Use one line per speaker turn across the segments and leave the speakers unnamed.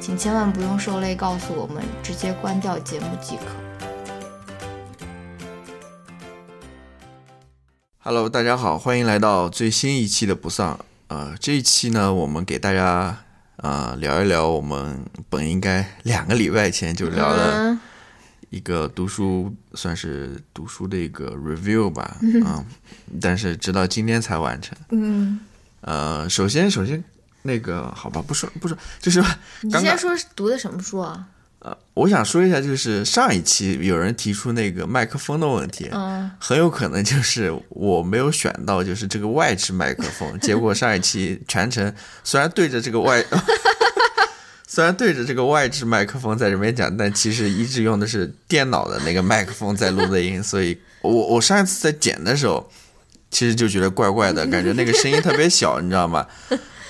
请千万不用受累告诉我们，直接关掉节目即可。
Hello，大家好，欢迎来到最新一期的不丧。呃，这一期呢，我们给大家啊聊一聊我们本应该两个礼拜前就聊的一个读书，算是读书的一个 review 吧，嗯，但是直到今天才完成。
嗯。
呃，首先，首先，那个，好吧，不说，不说，就是
你先说读的什么书啊？
呃，我想说一下，就是上一期有人提出那个麦克风的问题，
嗯，
很有可能就是我没有选到，就是这个外置麦克风，结果上一期全程虽然对着这个外，虽然对着这个外置麦克风在这边讲，但其实一直用的是电脑的那个麦克风在录的音，所以我我上一次在剪的时候。其实就觉得怪怪的，感觉那个声音特别小，你知道吗？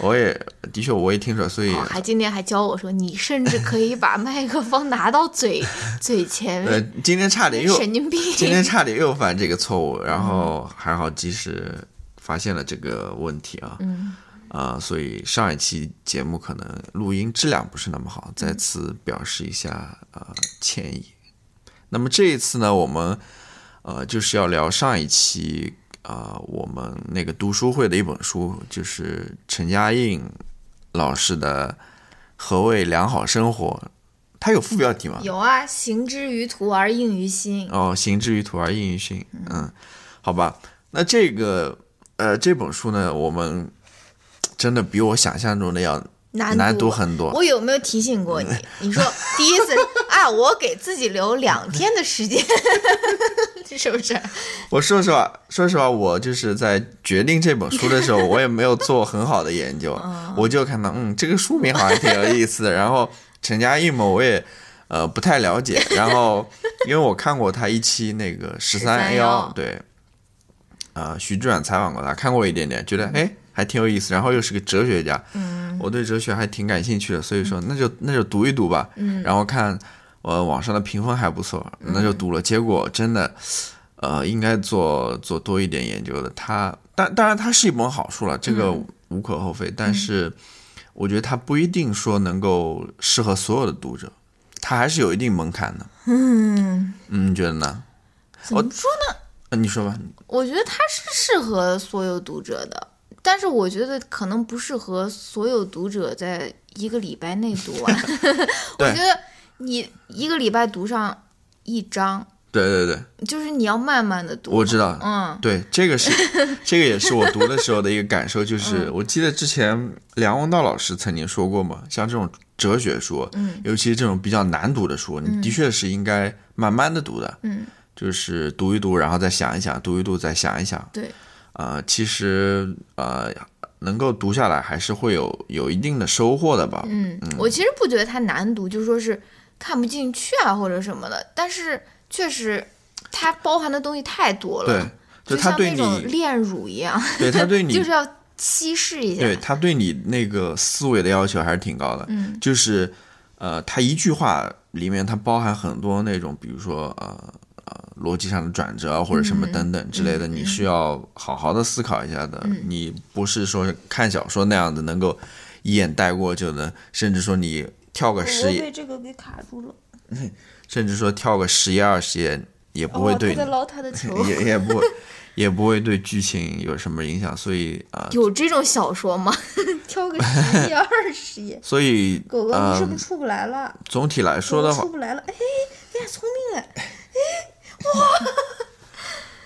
我也的确我也听出来，所以
还今天还教我说，你甚至可以把麦克风拿到嘴 嘴前。
呃，今天差点又
神经病，
今天差点又犯这个错误，然后还好及时发现了这个问题啊。
嗯。
啊，所以上一期节目可能录音质量不是那么好，再次表示一下呃歉意。那么这一次呢，我们呃就是要聊上一期。啊，我们那个读书会的一本书，就是陈嘉映老师的《何谓良好生活》，它有副标题吗？
有啊，行之于途而应于心。
哦，行之于途而应于心。嗯，好吧，那这个呃这本书呢，我们真的比我想象中的要。难
读
很多。
我有没有提醒过你？你说 第一次啊，我给自己留两天的时间，是不是？
我说实话，说实话，我就是在决定这本书的时候，我也没有做很好的研究，我就看到，嗯，这个书名好像挺有意思的。然后陈嘉映嘛，我也呃不太了解。然后因为我看过他一期那个十三幺，对，啊，徐志远采访过他，看过一点点，觉得哎。还挺有意思，然后又是个哲学家，
嗯，
我对哲学还挺感兴趣的，所以说那就那就读一读吧，
嗯，
然后看呃网上的评分还不错，那就读了，结果真的，呃，应该做做多一点研究的。它当当然它是一本好书了，这个无可厚非，但是我觉得它不一定说能够适合所有的读者，它还是有一定门槛的。
嗯
嗯，你觉得呢？
怎么说呢？
那你说吧。
我觉得它是适合所有读者的。但是我觉得可能不适合所有读者在一个礼拜内读 完。我觉得你一个礼拜读上一章，
对对对，
就是你要慢慢的读。
我知道，
嗯，
对，这个是 这个也是我读的时候的一个感受，就是我记得之前梁文道老师曾经说过嘛，像这种哲学书，
嗯，
尤其这种比较难读的书，你的确是应该慢慢的读的，
嗯，
就是读一读，然后再想一想，读一读再想一想，
对。
呃，其实呃，能够读下来还是会有有一定的收获的吧。
嗯，我其实不觉得它难读，就说是看不进去啊或者什么的。但是确实，它包含的东西太多了。
对，
就
像那
种炼乳一样。
对他对你
就是要稀释一下。
对他对你那个思维的要求还是挺高的。
嗯，
就是呃，他一句话里面它包含很多那种，比如说呃。呃，逻辑上的转折啊，或者什么等等之类的，你需要好好的思考一下的。你不是说看小说那样子能够一眼带过就能，甚至说你跳个十页，
被这个给卡住了。
甚至说跳个十页二十页也不会对，
捞他的球，
也也不 也不会对剧情有什么影响。所以啊，
有这种小说吗？跳个十页二十页。
所以
狗狗，你是不是出不来了？
总体来说的话，
出不来了。哎，哎呀，聪明哎，哎。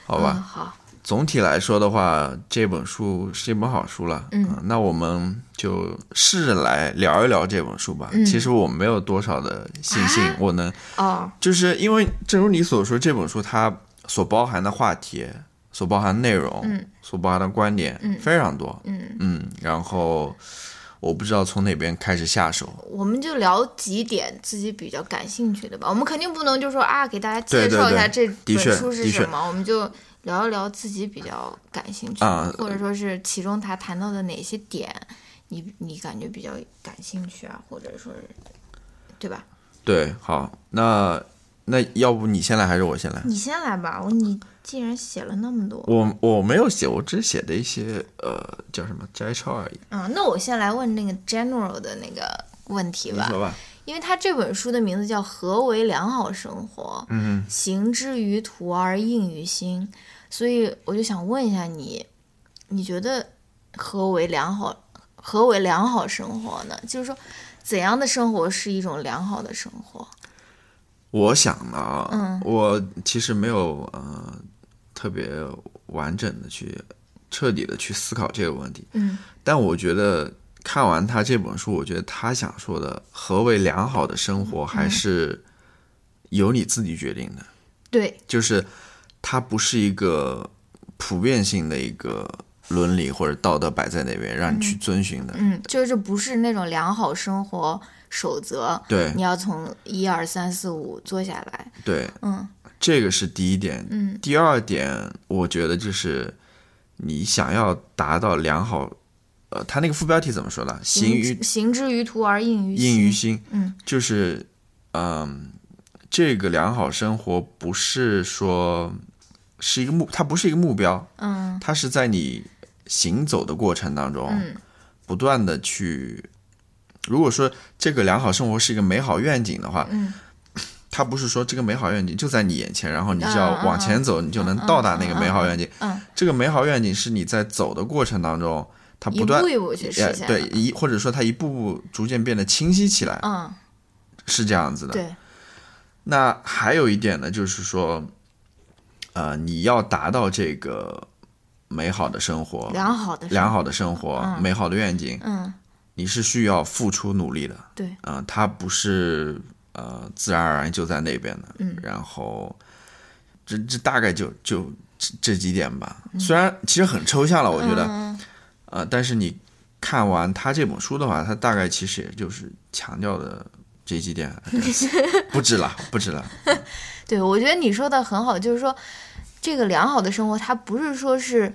好吧，
嗯好，
总体来说的话，这本书是一本好书了。
嗯
那我们就试着来聊一聊这本书吧。
嗯
其实我没有多少的信心，
啊
我能，
哦，
就是因为正如你所说，这本书它所包含的话题、所包含的内容、
嗯
所包含的观点、
嗯
非常多。
嗯，
嗯，然后我不知道从哪边开始下手。
我们就聊几点自己比较感兴趣的吧。我们肯定不能就说啊，给大家介绍一下这本书是什么，我们就聊一聊自己比较感兴趣，
啊
或者说是其中他谈到的哪些点，你你感觉比较感兴趣啊，或者说是，对吧？
对，好，那那要不你先来还是我先来？
你先来吧，我你既然写了那么多，
我我没有写，我只写的一些呃叫什么摘抄而已。
嗯，那我先来问那个 general 的那个问题吧，
你说吧。
因为他这本书的名字叫《何为良好生活》，
嗯
行之于途而应于心，所以我就想问一下你，你觉得何为良好？何为良好生活呢？就是说，怎样的生活是一种良好的生活？
我想呢啊，
嗯
我其实没有呃特别完整的去彻底的去思考这个问题，
嗯
但我觉得看完他这本书，我觉得他想说的何为良好的生活，还是由你自己决定的，
对，
就是它不是一个普遍性的一个伦理或者道德摆在那边让你去遵循的，
嗯，就是不是那种良好生活守则，
对
你要从一二三四五做下来。
对，
嗯
这个是第一点。
嗯
第二点，我觉得就是你想要达到良好，呃，他那个副标题怎么说的？行于
行之于途而应于
应于
心。
心，
嗯
就是，嗯，这个良好生活不是说是一个目，它不是一个目标，
嗯
它是在你行走的过程当中，
嗯
不断的去。如果说这个良好生活是一个美好愿景的话，
嗯
它不是说这个美好愿景就在你眼前，然后你就
嗯
要
嗯
往前走，你就能到达那个美好愿景。
嗯，
这个美好愿景是你在走的过程当中，它
一
不断
步一步去实
呃
现。
对一或者说它一步步逐渐变得清晰起来，
嗯，
是这样子的。
对，
那还有一点呢，就是说，呃，你要达到这个美好的生活、
良好的
良好的生活、
嗯
美好的愿景，
嗯，
你是需要付出努力的。
对，
嗯、它不是呃自然而然就在那边的。
嗯
然后这这大概就就这这几点吧。
嗯
虽然其实很抽象了，我觉得，
嗯
呃，但是你看完他这本书的话，他大概其实也就是强调的这几点，不止了，不止了。
对，我觉得你说的很好，就是说，这个良好的生活，它不是说是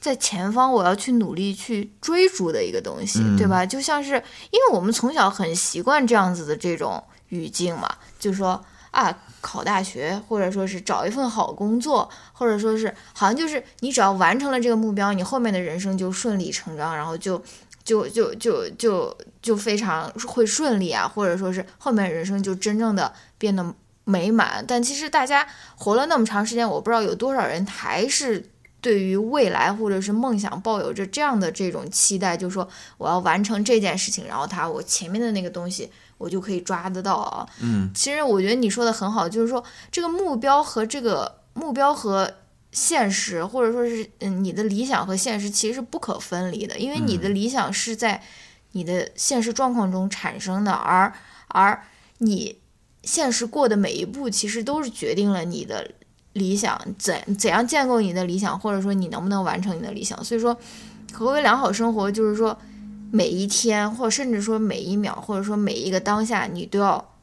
在前方我要去努力去追逐的一个东西，
嗯
对吧？就像是因为我们从小很习惯这样子的这种语境嘛，就说啊，考大学，或者说是找一份好工作，或者说是好像就是你只要完成了这个目标，你后面的人生就顺理成章，然后就。就就就就就非常会顺利啊，或者说是后面人生就真正的变得美满。但其实大家活了那么长时间，我不知道有多少人还是对于未来或者是梦想抱有着这样的这种期待，就是说我要完成这件事情，然后他我前面的那个东西我就可以抓得到啊。
嗯，
其实我觉得你说的很好，就是说这个目标和这个目标和现实，或者说是嗯你的理想和现实其实是不可分离的，因为你的理想是在你的现实状况中产生的，而而你现实过的每一步，其实都是决定了你的理想怎怎样建构你的理想，或者说你能不能完成你的理想。所以说，何为良好生活，就是说每一天，或甚至说每一秒，或者说每一个当下，你都要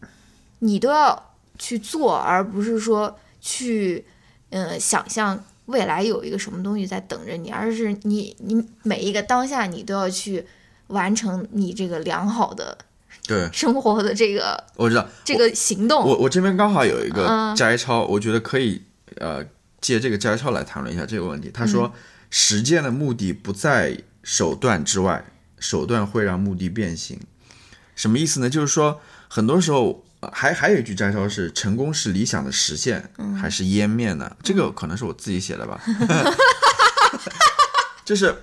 你都要去做，而不是说去呃想象未来有一个什么东西在等着你，而是你你每一个当下，你都要去完成你这个良好的
对，
生活的这个
我知道。
这个行动。
我我这边刚好有一个
嗯
摘抄，我觉得可以呃借这个摘抄来谈论一下这个问题。他
嗯
说，实践的目的不在手段之外，手段会让目的变形。什么意思呢？就是说，很多时候呃还还有一句摘抄是：成功是理想的实现，
嗯
还是湮灭呢？这个可能是我自己写的吧。就是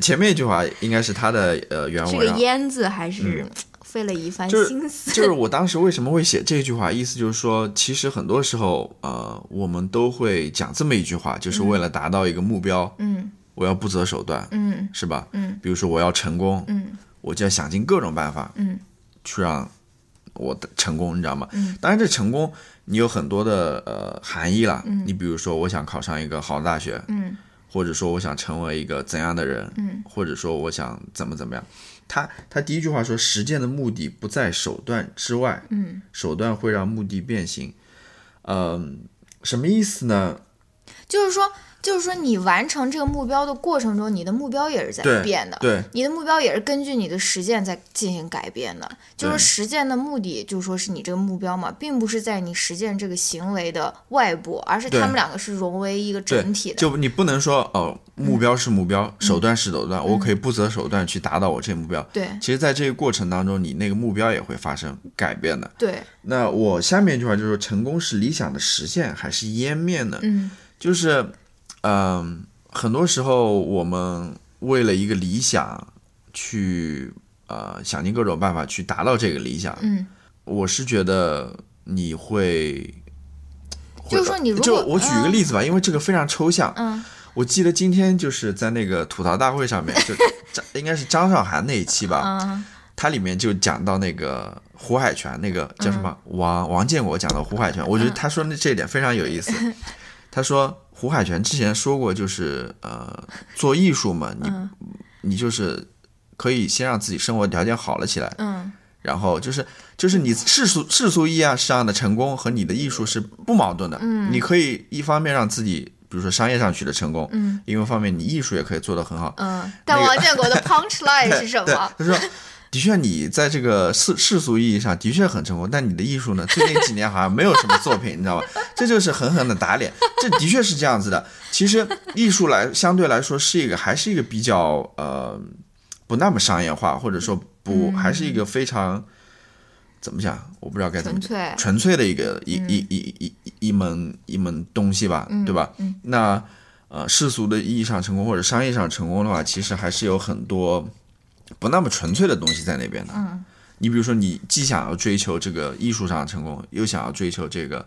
前面一句话应该是他的呃原文啊，
个“烟”字还是费了一番心思。
就是我当时为什么会写这句话，意思就是说，其实很多时候，呃，我们都会讲这么一句话，就是为了达到一个目标，
嗯。
我要不择手段，
嗯。
是吧？
嗯。
比如说我要成功，
嗯。
我就要想尽各种办法
嗯。
去让我的成功，你知道吗？
嗯。
当然，这成功你有很多的呃含义啦。你比如说，我想考上一个好的大学，
嗯
或者说我想成为一个怎样的人，
嗯
或者说我想怎么怎么样。他他第一句话说，实践的目的不在手段之外，
嗯，
手段会让目的变形。嗯、什么意思呢？
就是说，就是说，你完成这个目标的过程中，你的目标也是在变的。
对
你的目标也是根据你的实践在进行改变的，就是
对
实践的目的，就是说是你这个目标嘛，并不是在你实践这个行为的外部，而是
对
他们两个是融为一个整体的。
就你不能说哦，目标是目标，
嗯
手段是手段，我可以不择手段去达到我这个目标。
对
其实，在这个过程当中，你那个目标也会发生改变的。
对，
那我下面一句话就是说，成功是理想的实现还是湮灭呢？
嗯
就是，嗯、很多时候我们为了一个理想去呃想尽各种办法去达到这个理想，
嗯，
我是觉得你会。会
就是说你如果
就我举一个例子吧，因为这个非常抽象。
嗯
我记得今天就是在那个吐槽大会上面，就张应该是张韶涵那一期吧，
嗯
它里面就讲到那个胡海泉，那个叫什么、王王建国讲的胡海泉，我觉得他说的这一点非常有意思。他说胡海泉之前说过，就是呃，做艺术嘛，你、你就是可以先让自己生活条件好了起来，
嗯
然后就是就是你世俗世俗意义上的成功和你的艺术是不矛盾的，嗯，你可以一方面让自己。比如说商业上取得成功，
嗯，
另一方面你艺术也可以做得很好，
嗯。但王建国的 punch line 是什么？，
他说，的确你在这个世世俗意义上的确很成功，但你的艺术呢，最近几年好像没有什么作品，你知道吧？这就是狠狠的打脸，这的确是这样子的。其实艺术来相对来说是一个还是一个比较呃不那么商业化，或者说不、还是一个非常怎么讲，我不知道该怎么讲。
纯粹。
纯粹的一个一一一一一一门一门东西吧，对吧？那呃世俗的意义上成功或者商业上成功的话，其实还是有很多不那么纯粹的东西在那边的。嗯，你比如说，你既想要追求这个艺术上的成功，又想要追求这个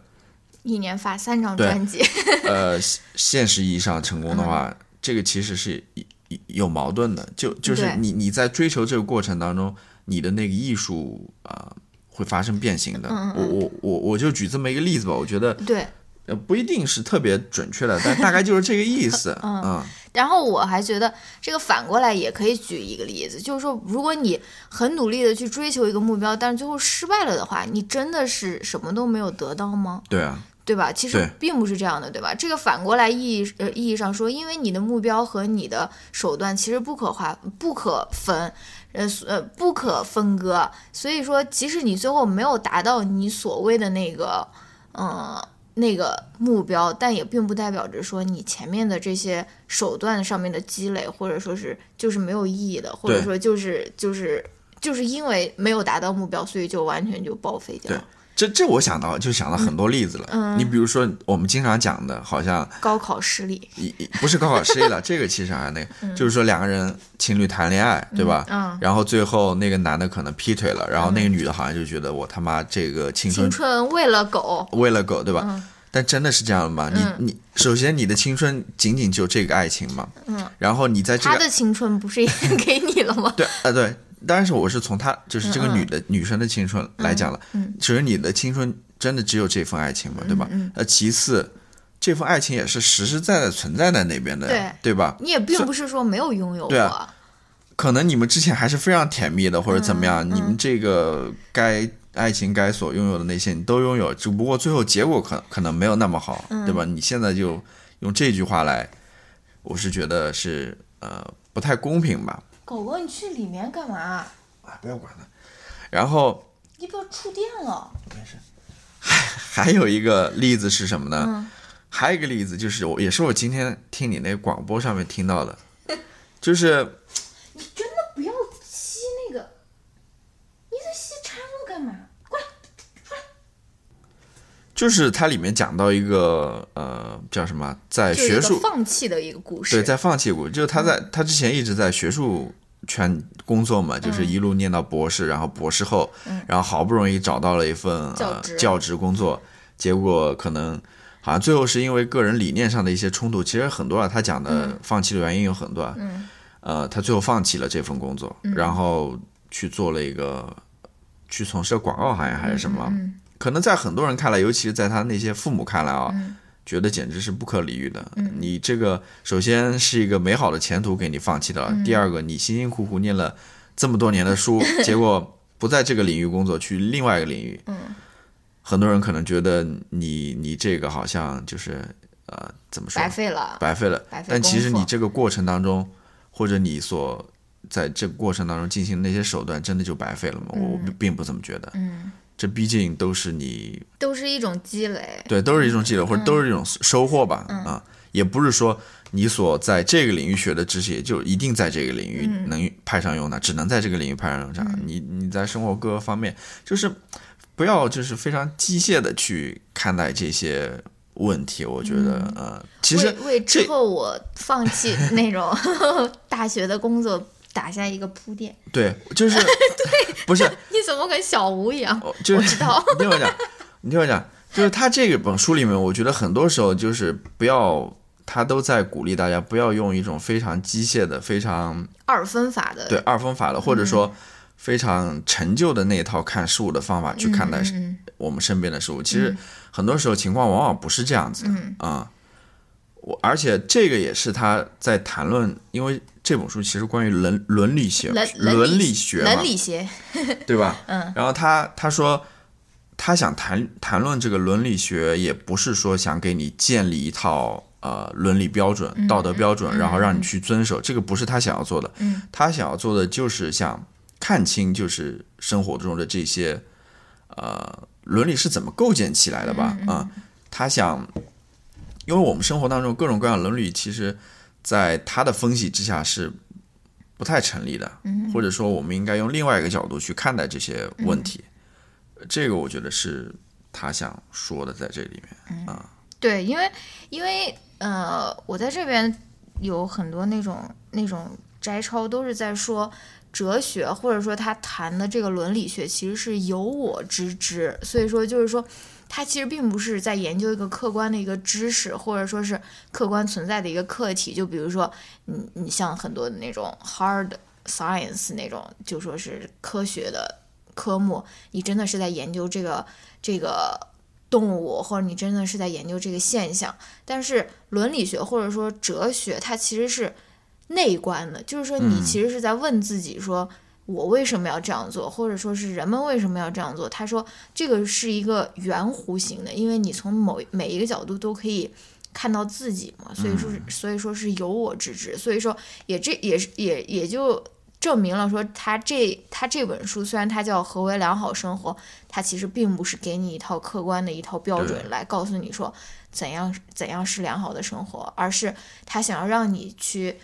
一年发三张专辑，
呃现现实意义上成功的话，这个其实是有有矛盾的。就就是你你在追求这个过程当中，你的那个艺术啊、会发生变形的。我我我我就举这么一个例子吧，我觉得
对。
呃不一定是特别准确的，但大概就是这个意思。嗯嗯
然后我还觉得这个反过来也可以举一个例子，就是说，如果你很努力的去追求一个目标，但是最后失败了的话，你真的是什么都没有得到吗？
对啊，
对吧？其实并不是这样的，对吧？这个反过来意义呃意义上说，因为你的目标和你的手段其实不可划不可分，呃呃不可分割，所以说即使你最后没有达到你所谓的那个呃那个目标，但也并不代表着说你前面的这些手段上面的积累，或者说是就是没有意义的，或者说就是就是就是因为没有达到目标，所以就完全就报废掉了。
这这我想到就想到很多例子了。
嗯
你比如说我们经常讲的，好像
高考失利，
不是高考失利了，这个其实还那个，就是说两个人情侣谈恋爱，对吧？
嗯
然后最后那个男的可能劈腿了，然后那个女的好像就觉得我他妈这个青春
青春为了狗，
为了狗，对吧？
嗯
但真的是这样吗？你你首先你的青春仅仅就这个爱情吗？
嗯，
然后你在这个
他的青春不是也 给你了吗？
对啊、对，当然是我是从她就是这个女的、女生的青春来讲了。
嗯
首先你的青春真的只有这份爱情嘛？对吧？
嗯
呃，其次，这份爱情也是实实在在存在在那边的，
对
对吧？
你也并不是说没有拥有过，
可能你们之前还是非常甜蜜的，或者怎么样，
嗯
你们这个该爱情该所拥有的那些你都拥有，只不过最后结果可可能没有那么好，
嗯
对吧？你现在就用这句话来，我是觉得是呃不太公平吧？
狗狗，你去里面干嘛？
啊，不要管它。然后
你不要触电了。
没事还 还有一个例子是什么呢？
嗯
还有一个例子就是我也是我今天听你那个广播上面听到的，就是
你真的不要吸那个，你在吸插座干嘛？过来。
就是它里面讲到一个呃叫什么，在学术
放弃的一个故事。
对在放弃过，就是他在他之前一直在学术圈工作嘛，就是一路念到博士，然后博士后，然后好不容易找到了一份呃
教职。
教职工作，结果可能好像最后是因为个人理念上的一些冲突，其实很多啊，他讲的放弃的原因有很多啊，呃，他最后放弃了这份工作，然后去做了一个去从事广告行业还是什么，可能在很多人看来，尤其是在他那些父母看来啊。觉得简直是不可理喻的。你这个首先是一个美好的前途给你放弃了，第二个你辛辛苦苦念了这么多年的书，结果不在这个领域工作，去另外一个领域。很多人可能觉得你你这个好像就是呃怎么说
白费了，
白费了
白费
但其实你这个过程当中，或者你所在这个过程当中进行的那些手段，真的就白费了吗？我并并不这么觉得。
嗯，
这毕竟都是你
都是一种积累。
对，都是一种积累，或者都是一种收获吧。啊，也不是说你所在这个领域学的知识，也就一定在这个领域能派上用场，只能在这个领域派上用场。你你在生活各个方面，就是不要就是非常机械的去看待这些问题。我觉得，呃，其实
为为之后我放弃那种 大学的工作打下一个铺垫。
对，就是对 不是
你怎么跟小吴一样？
哦就是
我知道
你听我讲，你听我讲，就是他这本书里面，我觉得很多时候就是不要，他都在鼓励大家不要用一种非常机械的、非常
二分法的，
对二分法的，或者说非常陈旧的那一套看事物的方法去看待
嗯
我们身边的事物。其实很多时候情况往往不是这样子的
嗯
啊。我而且这个也是他在谈论，因为这本书其实关于伦伦理学、
伦
伦
理
理学，
伦理学，
对吧？
嗯。
然后他他说，他想谈谈论这个伦理学，也不是说想给你建立一套呃伦理标准、
嗯
道德标准，然后让你去遵守，这个不是他想要做的。
嗯，
他想要做的就是想看清，就是生活中的这些呃伦理是怎么构建起来的吧？
嗯
啊、他想，因为我们生活当中各种各样的伦理，其实在他的分析之下是不太成立的，
嗯
或者说我们应该用另外一个角度去看待这些问题。这个我觉得是他想说的，在这里面啊。
对，因为因为呃，我在这边有很多那种那种摘抄，都是在说哲学，或者说他谈的这个伦理学，其实是有我之知，所以说就是说。他其实并不是在研究一个客观的一个知识，或者说是客观存在的一个课题。就比如说，你你像很多的那种 hard science 那种，就说是科学的科目，你真的是在研究这个这个动物，或者你真的是在研究这个现象。但是伦理学或者说哲学，它其实是内观的，就是说你
嗯
其实是在问自己说。我为什么要这样做，或者说是人们为什么要这样做？他说这个是一个圆弧形的，因为你从某每一个角度都可以看到自己嘛，所以说是所以说是有我之知，所以说也这也是也也就证明了说他这他这本书虽然它叫何为良好生活，它其实并不是给你一套客观的一套标准来告诉你说怎样怎样是良好的生活，而是他想要让你去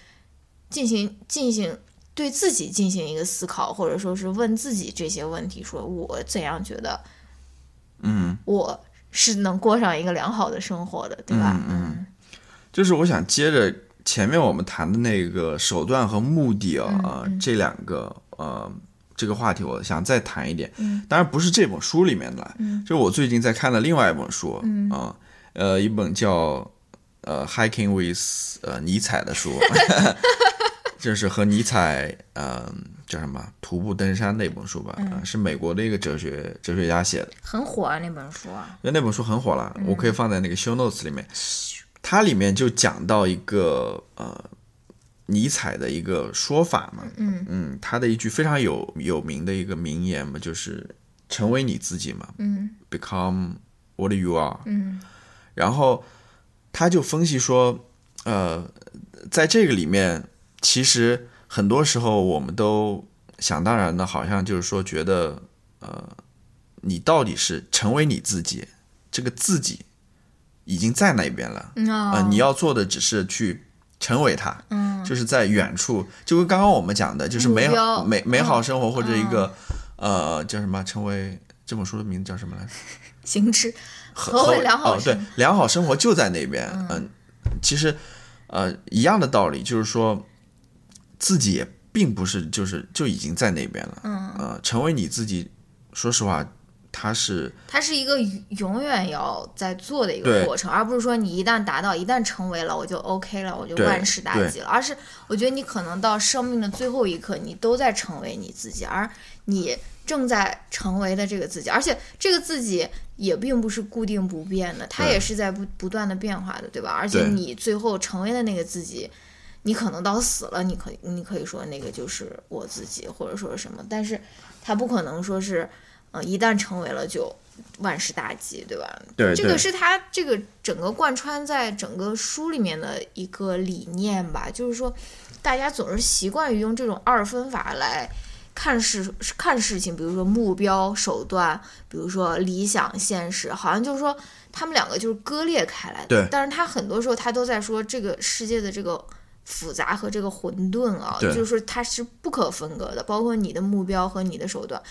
进行进行对自己进行一个思考，或者说是问自己这些问题，说我怎样觉得
嗯，
我是能过上一个良好的生活的，对吧？
嗯就是我想接着前面我们谈的那个手段和目的啊，呃这两个呃这个话题，我想再谈一点。
嗯。
当然不是这本书里面的，
嗯。
就我最近在看的另外一本书，
嗯。
啊，呃，一本叫呃《Hiking with》呃尼采的书，这是和尼采呃叫什么徒步登山那本书吧，
嗯。
呃是美国的一个哲学哲学家写的。
很火啊那本书啊，
因为那本书很火了，
嗯。
我可以放在那个 show notes 里面。它里面就讲到一个呃尼采的一个说法嘛，
嗯。
嗯，他的一句非常有有名的一个名言嘛，就是成为你自己嘛。
嗯
，become what you are。
嗯。
然后他就分析说，呃，在这个里面，其实很多时候我们都想当然的，好像就是说觉得，呃，你到底是成为你自己，这个自己已经在那边了，
嗯
你要做的只是去成为它，
嗯
就是在远处，就跟刚刚我们讲的，就是美好美美好生活或者一
嗯
个、呃叫什么，成为这本书的名字叫什么来着？
行之
何
何为良好
哦，对
生，
良好生活就在那边。嗯，其实呃一样的道理，就是说自己也并不是就是就已经在那边了。
嗯，
呃，成为你自己，说实话，它是
它是一个永远要在做的一个过程，而不是说你一旦达到，一旦成为了，我就 OK 了，我就万事大吉了。而是我觉得你可能到生命的最后一刻，你都在成为你自己，而你正在成为的这个自己，而且这个自己也并不是固定不变的，它也是在不不断的变化的，对吧？而且你最后成为的那个自己。你可能到死了，你可以你可以说那个就是我自己，或者说是什么，但是他不可能说是，呃，一旦成为了就万事大吉，对吧？
对对
这个是他这个整个贯穿在整个书里面的一个理念吧，就是说，大家总是习惯于用这种二分法来看事看事情，比如说目标、手段，比如说理想、现实，好像就是说他们两个就是割裂开来的。
对
但是他很多时候他都在说这个世界的这个。复杂和这个混沌啊，就是说它是不可分割的，包括你的目标和你的手段，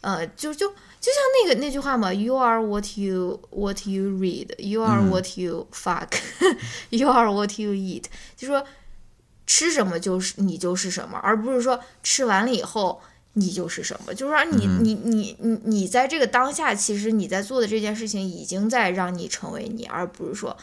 呃，就就就像那个那句话嘛，You are what you what you read, you are
嗯。
what you fuck, you are what you eat，就说吃什么就是你就是什么，而不是说吃完了以后你就是什么。就是说你、
嗯。
你你你你在这个当下，其实你在做的这件事情已经在让你成为你，而不是说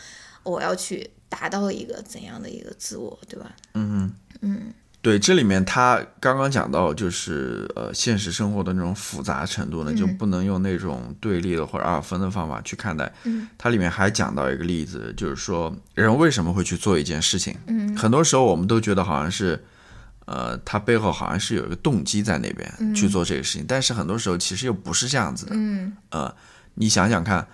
我要去达到一个怎样的一个自我，对吧？
嗯嗯对，这里面他刚刚讲到，就是呃，现实生活的那种复杂程度呢，就不能用那种对立的或者二分的方法去看待。
嗯，
它里面还讲到一个例子，就是说人为什么会去做一件事情？
嗯，
很多时候我们都觉得好像是，呃，他背后好像是有一个动机在那边去做这个事情，但是很多时候其实又不是这样子的。
嗯
呃，你想想看，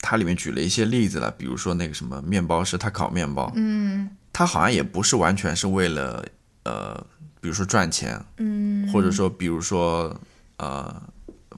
它里面举了一些例子了，比如说那个什么面包师，他烤面包，
嗯
他好像也不是完全是为了呃，比如说赚钱，
嗯，
或者说比如说呃，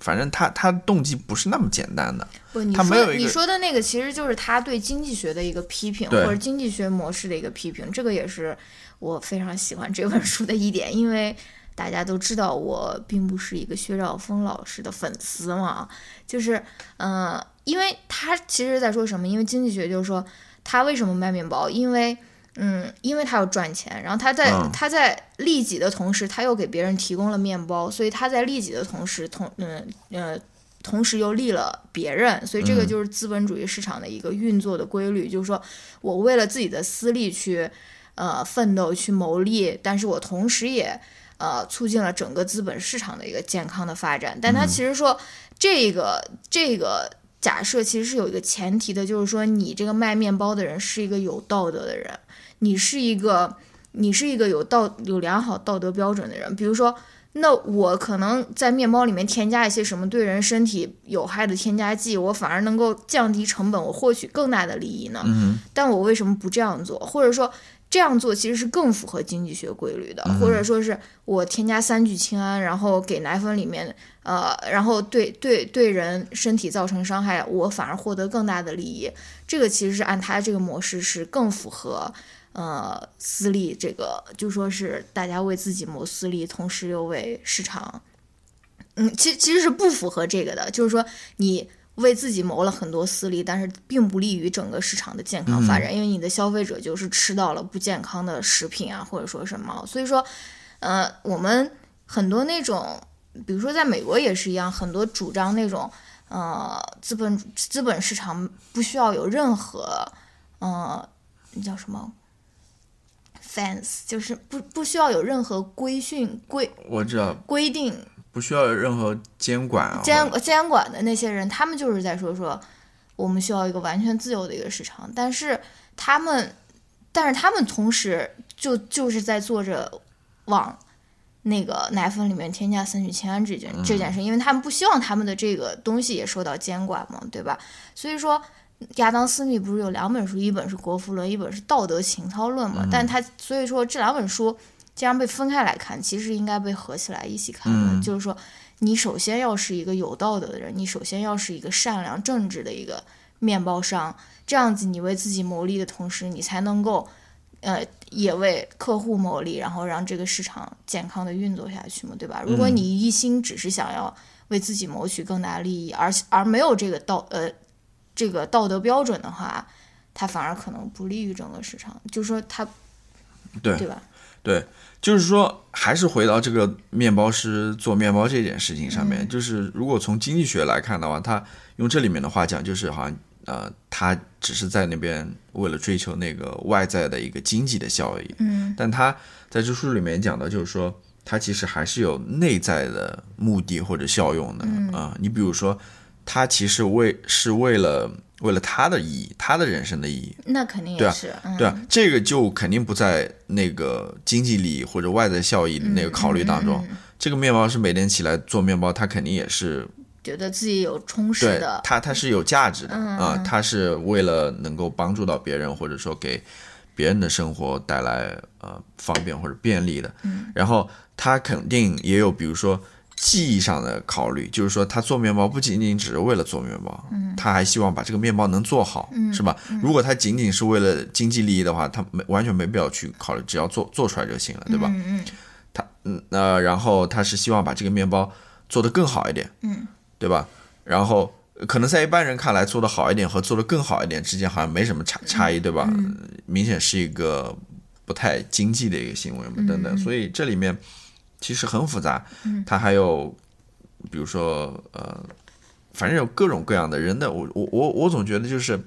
反正他他动机不是那么简单的。
不，你说
他没有
你说的那个其实就是他对经济学的一个批评，或者经济学模式的一个批评。这个也是我非常喜欢这本书的一点，因为大家都知道我并不是一个薛兆丰老师的粉丝嘛，就是嗯、呃因为他其实在说什么？因为经济学就是说他为什么卖面包，因为。嗯，因为他要赚钱，然后他在、
嗯
他在利己的同时，他又给别人提供了面包，所以他在利己的同时，同嗯呃同时又利了别人，所以这个
嗯
就是资本主义市场的一个运作的规律，就是说我为了自己的私利去呃奋斗去谋利，但是我同时也呃促进了整个资本市场的一个健康的发展。但他其实说这个这个假设其实是有一个前提的，就是说你这个卖面包的人是一个有道德的人，你是一个你是一个有道有良好道德标准的人，比如说。那我可能在面包里面添加一些什么对人身体有害的添加剂，我反而能够降低成本，我获取更大的利益呢？
嗯
但我为什么不这样做？或者说这样做其实是更符合经济学规律的，或者说是我添加三聚氰胺，然后给奶粉里面呃，然后对对对人身体造成伤害，我反而获得更大的利益。这个其实是按他这个模式是更符合。呃，私利这个就说是大家为自己谋私利，同时又为市场，嗯，其其实是不符合这个的。就是说，你为自己谋了很多私利，但是并不利于整个市场的健康发展，因为你的消费者就是吃到了不健康的食品啊，或者说什么。所以说，呃，我们很多那种，比如说在美国也是一样，很多主张那种，呃，资本资本市场不需要有任何，呃，那叫什么？fans 就是不不需要有任何规训规
我知道
规定
不需要有任何监管啊，
监监管的那些人，他们就是在说说我们需要一个完全自由的一个市场，但是他们，但是他们同时就就是在做着往那个奶粉里面添加三聚氰胺这件这件事，因为他们不希望他们的这个东西也受到监管嘛，对吧？所以说。亚当·斯密不是有两本书，一本是《国富论》，一本是《道德情操论》嘛？但他所以说这两本书既然被分开来看，其实应该被合起来一起看的。
嗯
就是说，你首先要是一个有道德的人，你首先要是一个善良正直的一个面包商，这样子你为自己谋利的同时，你才能够，呃，也为客户谋利，然后让这个市场健康的运作下去嘛，对吧？如果你一心只是想要为自己谋取更大利益，而而没有这个道呃这个道德标准的话，它反而可能不利于整个市场，就是说它
对
对吧？
对，就是说，还是回到这个面包师做面包这件事情上面，就是如果从经济学来看的话，他用这里面的话讲，就是好像呃，他只是在那边为了追求那个外在的一个经济的效益，
嗯。
但他在这书里面讲的就是说，他其实还是有内在的目的或者效用的啊、你比如说，他其实为是为了为了他的意义，他的人生的意义，
那肯定
对啊
也是，嗯、
对啊，这个就肯定不在那个经济利益或者外在效益的那个考虑当中。这个面包师每天起来做面包，他肯定也是
觉得自己有充实的，
他，他是有价值的啊、他是为了能够帮助到别人，或者说给别人的生活带来呃方便或者便利的。然后他肯定也有，比如说。技艺上的考虑，就是说他做面包不仅仅只是为了做面包，他还希望把这个面包能做好，是吧？如果他仅仅是为了经济利益的话，他没完全没必要去考虑，只要做做出来就行了，对吧？
嗯嗯
他嗯呃，然后他是希望把这个面包做得更好一点，
嗯，
对吧？然后呃可能在一般人看来，做得好一点和做得更好一点之间好像没什么差差异，对吧？明显是一个不太经济的一个行为嘛，等等。所以这里面其实很复杂，它还有比如说呃，反正有各种各样的人的，我我我我总觉得就是。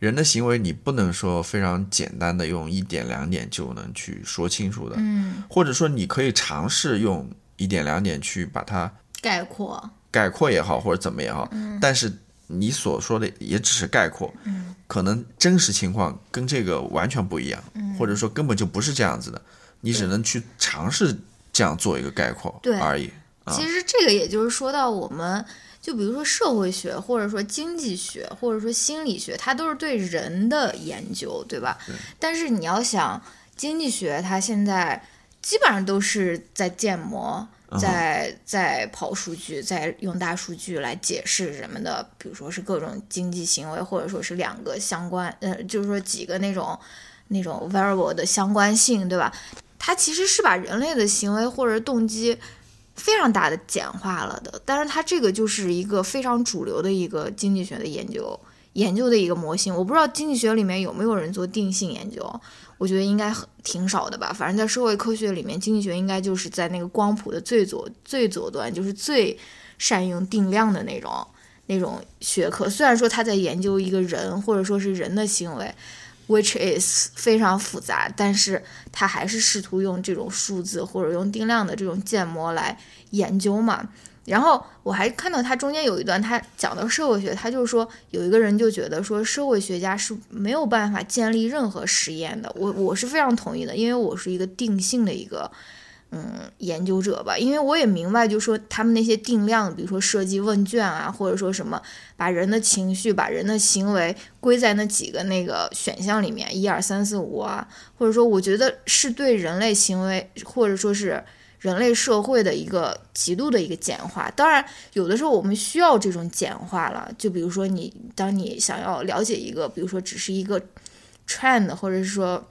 人的行为，你不能说非常简单的用一点两点就能去说清楚的，
嗯，
或者说你可以尝试用一点两点去把它
概括，
概括也好，或者怎么也好，嗯。但是你所说的也只是概括，嗯。可能真实情况跟这个完全不一样，嗯。或者说根本就不是这样子的，你只能去尝试这样做一个概括
对
而已。
其实这个也就是说到我们，就比如说社会学，或者说经济学，或者说心理学，它都是对人的研究，对吧？但是你要想，经济学它现在基本上都是在建模。在在跑数据，在用大数据来解释人们的，比如说是各种经济行为，或者说是两个相关，呃，就是说几个那种那种 variable 的相关性，对吧？它其实是把人类的行为或者动机非常大的简化了的，但是它这个就是一个非常主流的一个经济学的研究研究的一个模型。我不知道经济学里面有没有人做定性研究，我觉得应该挺少的吧。反正在社会科学里面，经济学应该就是在那个光谱的最左最左端，就是最善用定量的那种那种学科。虽然说他在研究一个人或者说是人的行为。Which is 非常复杂，但是他还是试图用这种数字或者用定量的这种建模来研究嘛。然后我还看到他中间有一段，他讲到社会学，他就是说有一个人就觉得说社会学家是没有办法建立任何实验的。我我是非常同意的，因为我是一个定性的一个嗯研究者吧，因为我也明白，就是说他们那些定量，比如说设计问卷啊，或者说什么把人的情绪、把人的行为归在那几个那个选项里面，一二三四五啊，或者说我觉得是对人类行为或者说是。人类社会的一个极度的一个简化，当然有的时候我们需要这种简化了。就比如说你，当你想要了解一个，比如说只是一个 trend，或者是说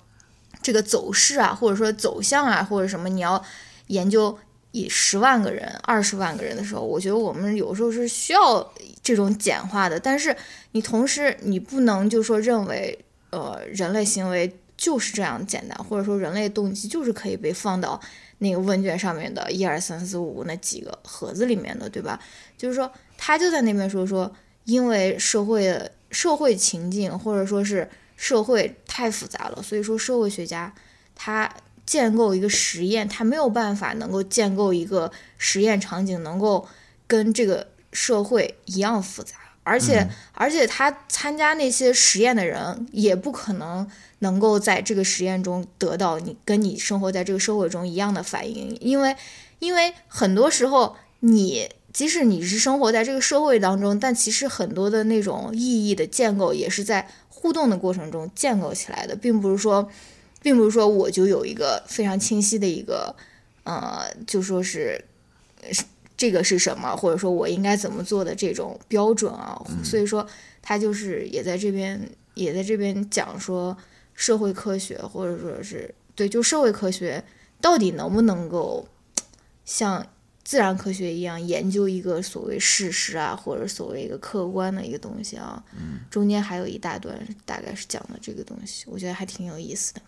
这个走势啊，或者说走向啊，或者什么，你要研究以十万个人、二十万个人的时候，我觉得我们有时候是需要这种简化的。但是你同时你不能就说认为，呃，人类行为就是这样简单，或者说人类动机就是可以被放到。那个问卷上面的一二三四五那几个盒子里面的，对吧？就是说，他就在那边说说，因为社会社会情境或者说是社会太复杂了，所以说社会学家他建构一个实验，他没有办法能够建构一个实验场景能够跟这个社会一样复杂，而且、
嗯
而且他参加那些实验的人也不可能。能够在这个实验中得到你跟你生活在这个社会中一样的反应，因为因为很多时候你即使你是生活在这个社会当中，但其实很多的那种意义的建构也是在互动的过程中建构起来的，并不是说，并不是说我就有一个非常清晰的一个呃，就说是这个是什么，或者说我应该怎么做的这种标准啊，所以说他就是也在这边也在这边讲说。社会科学，或者说是对，就社会科学到底能不能够像自然科学一样研究一个所谓事实啊，或者所谓一个客观的一个东西啊？
嗯，
中间还有一大段大概是讲的这个东西，我觉得还挺有意思的。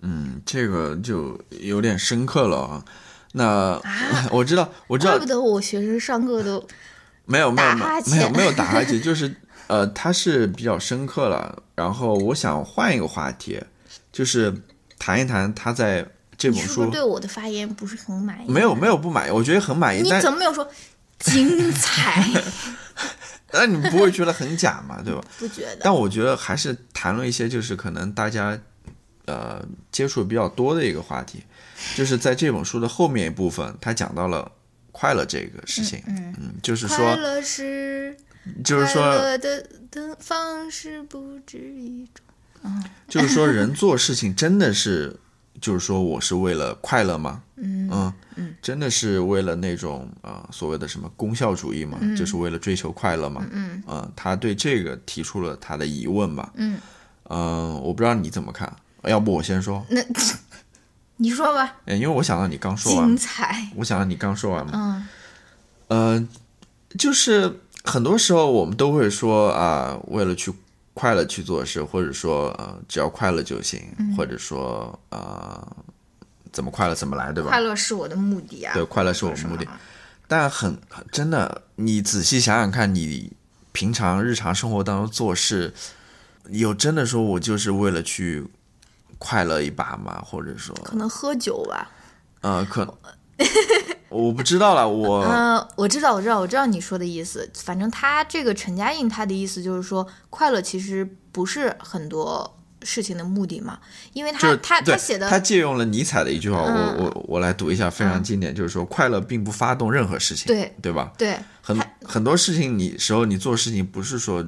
嗯，这个就有点深刻了啊。那、我知道，我知道
怪不，得我学生上课都
没有没有没有没有打哈欠，就是呃，他是比较深刻了。然后我想换一个话题，就是谈一谈他在这本书
对我的发言不是很满意？
没有没有不满意，我觉得很满意，
你
但
怎么没有说 精彩？
那你不会觉得很假嘛，对吧？
不觉得？
但我觉得还是谈论一些，就是可能大家呃接触比较多的一个话题，就是在这本书的后面一部分，他讲到了快乐这个事情，
嗯，
嗯，就是说
快
说，
乐是
就是说，
乐的的方式不止一种。
嗯就是说，人做事情真的是，就是说，我是为了快乐吗？
嗯
嗯真的是为了那种呃所谓的什么功效主义吗？就是为了追求快乐吗？
嗯
呃他对这个提出了他的疑问吧。
嗯
嗯、我不知道你怎么看，要不我先说，
那 你说吧，
哎因为我想到你刚说完
精，彩。
我想到你刚说完嘛。
嗯
呃，就是很多时候我们都会说啊、为了去快乐去做事，或者说呃，只要快乐就行，
嗯
或者说呃，怎么快乐怎么来，对吧？
快乐是我的目的啊。
对，快乐是我的目的。但很很真的，你仔细想想看，你平常日常生活当中做事，有真的说我就是为了去快乐一把吗？或者说，
可能喝酒吧。
呃，可我不知道了，我、
嗯，我知道，我知道，我知道你说的意思。反正他这个陈嘉映他的意思就是说，快乐其实不是很多事情的目的嘛，因为他他他写的
他借用了尼采的一句话，
嗯
我我我来读一下，非常经典，就是说快乐并不发动任何事情，
对
对吧？
对
很很多事情你时候你做事情不是说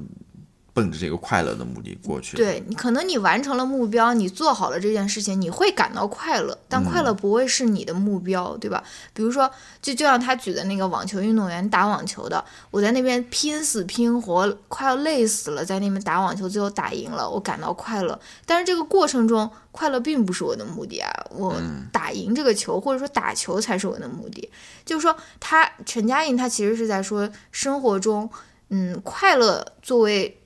奔着这个快乐的目的过去，
对，你可能你完成了目标，你做好了这件事情，你会感到快乐，但快乐不会是你的目标，对吧？比如说，就就像他举的那个网球运动员打网球的，我在那边拼死拼活，快要累死了，在那边打网球，最后打赢了，我感到快乐。但是这个过程中，快乐并不是我的目的啊，我打赢这个球，或者说打球才是我的目的。就是说，他陈嘉映他其实是在说生活中，嗯，快乐作为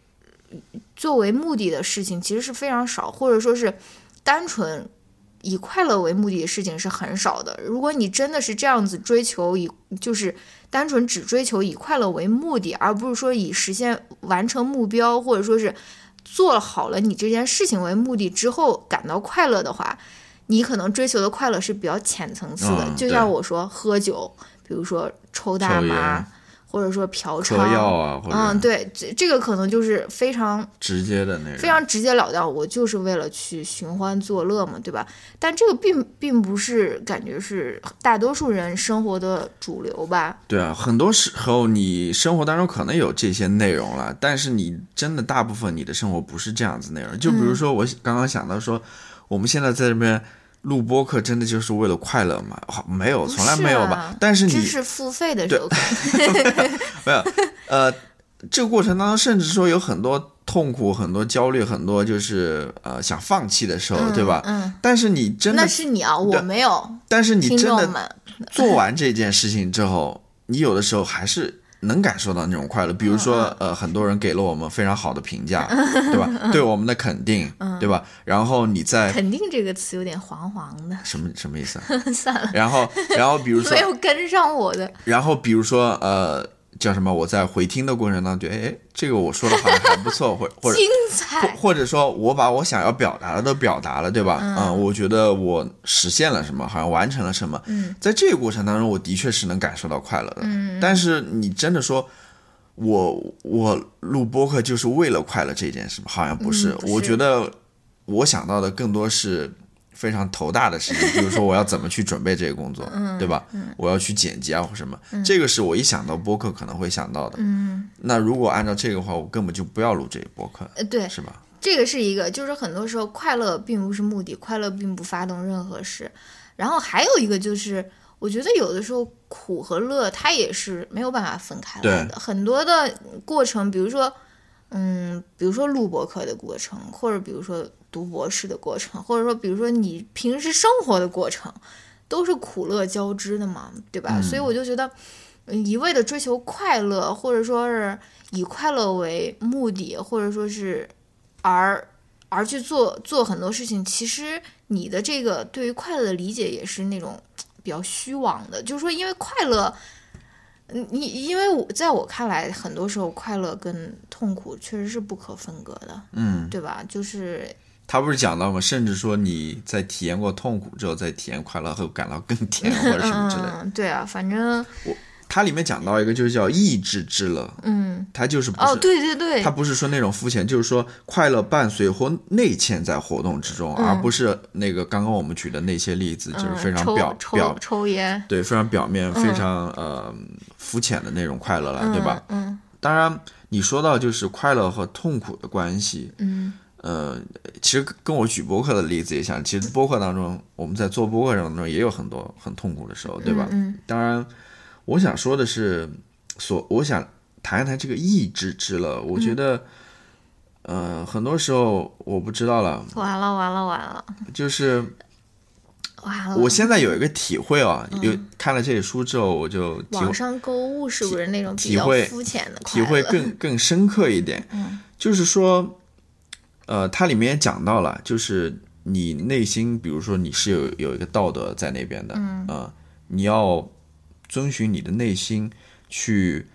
作为目的的事情其实是非常少，或者说是单纯以快乐为目的的事情是很少的。如果你真的是这样子追求以，就是单纯只追求以快乐为目的，而不是说以实现完成目标，或者说是做好了你这件事情为目的之后感到快乐的话，你可能追求的快乐是比较浅层次的。
嗯
就像我说喝酒，比如说抽大麻
烟。
或者说嫖
嗑
娼，
药啊，或者
嗯，对，这这个可能就是非常
直接的那种，
非常直截了当，我就是为了去寻欢作乐嘛，对吧？但这个并并不是感觉是大多数人生活的主流吧？
对啊，很多时候你生活当中可能有这些内容了，但是你真的大部分你的生活不是这样子内容。就比如说我刚刚想到说，我们现在在这边录播课，真的就是为了快乐吗？好没有，从来没有吧。但是你
知识付费的时候，
没有，呃，这个过程当中，甚至说有很多痛苦、很多焦虑、很多就是呃想放弃的时候，对吧？
嗯，
但是你真的
那，是你啊，我没有。
但是你真的，做完这件事情之后，你有的时候还是能感受到那种快乐。比如说，
嗯
呃，很多人给了我们非常好的评价，对吧？对我们的肯定，
嗯
对吧？然后你在
肯定这个词有点黄黄的，
什么什么意思啊？
算了，
然后，然后比如说
没，有跟上我的。
然后比如说，呃，叫什么？我在回听的过程当中，觉得，哎，这个我说的好像还不错，或或者
精
或
彩，
或者说我把我想要表达的都表达了，对吧？嗯、我觉得我实现了什么，好像完成了什么。
嗯，
在这个过程当中，我的确是能感受到快乐的。嗯，但是你真的说，我我录播客就是为了快乐这件事吗？好像不是。
嗯不是
我觉得我想到的更多是。非常头大的事情，比如说我要怎么去准备这个工作，
嗯
对吧？我要去剪辑啊或什么，这个是我一想到播客可能会想到的。
嗯，
那如果按照这个话，我根本就不要录这个播客，
呃，对，
是吧？
这个是一个，就是很多时候快乐并不是目的，快乐并不发动任何事。然后还有一个就是，我觉得有的时候苦和乐它也是没有办法分开来的。很多的过程，比如说，嗯，比如说录播课的过程，或者比如说读博士的过程，或者说比如说你平时生活的过程，都是苦乐交织的嘛，对吧？所以我就觉得。嗯一味的追求快乐，或者说是以快乐为目的，或者说是而而去做做很多事情，其实你的这个对于快乐的理解也是那种比较虚妄的，就是说，因为快乐，嗯你因为我在我看来，很多时候快乐跟痛苦确实是不可分割的，
嗯，
对吧？就是
他不是讲到吗？甚至说你在体验过痛苦之后，再体验快乐，会感到更甜或者什么之类的。
嗯，对啊，反正
它里面讲到一个就是叫意志之乐，
嗯，
它就是不是
哦，对对对，
它不是说那种肤浅，就是说快乐伴随或内嵌在活动之中，而不是那个刚刚我们举的那些例子，就是非常表表
抽抽烟，
对非常表面、非常呃肤浅的那种快乐了，对吧？
嗯。
当然，你说到就是快乐和痛苦的关系，
嗯。
呃，其实跟我举播客的例子也像。其实播客当中，我们在做播客当中也有很多很痛苦的时候，对吧？
嗯。
当然，我想说的是，所我想谈一谈这个意志之乐。我觉得，呃，很多时候我不知道了，
嗯，完了完了完了。
就是
完了，
我现在有一个体会啊，有看了这些书之后，我就
网上购物是不是那种比较
体会
肤浅的
体会更？更深刻一点。
嗯。
就是说，呃，它里面也讲到了，就是你内心，比如说你是有有一个道德在那边的，嗯、呃，你要遵循你的内心去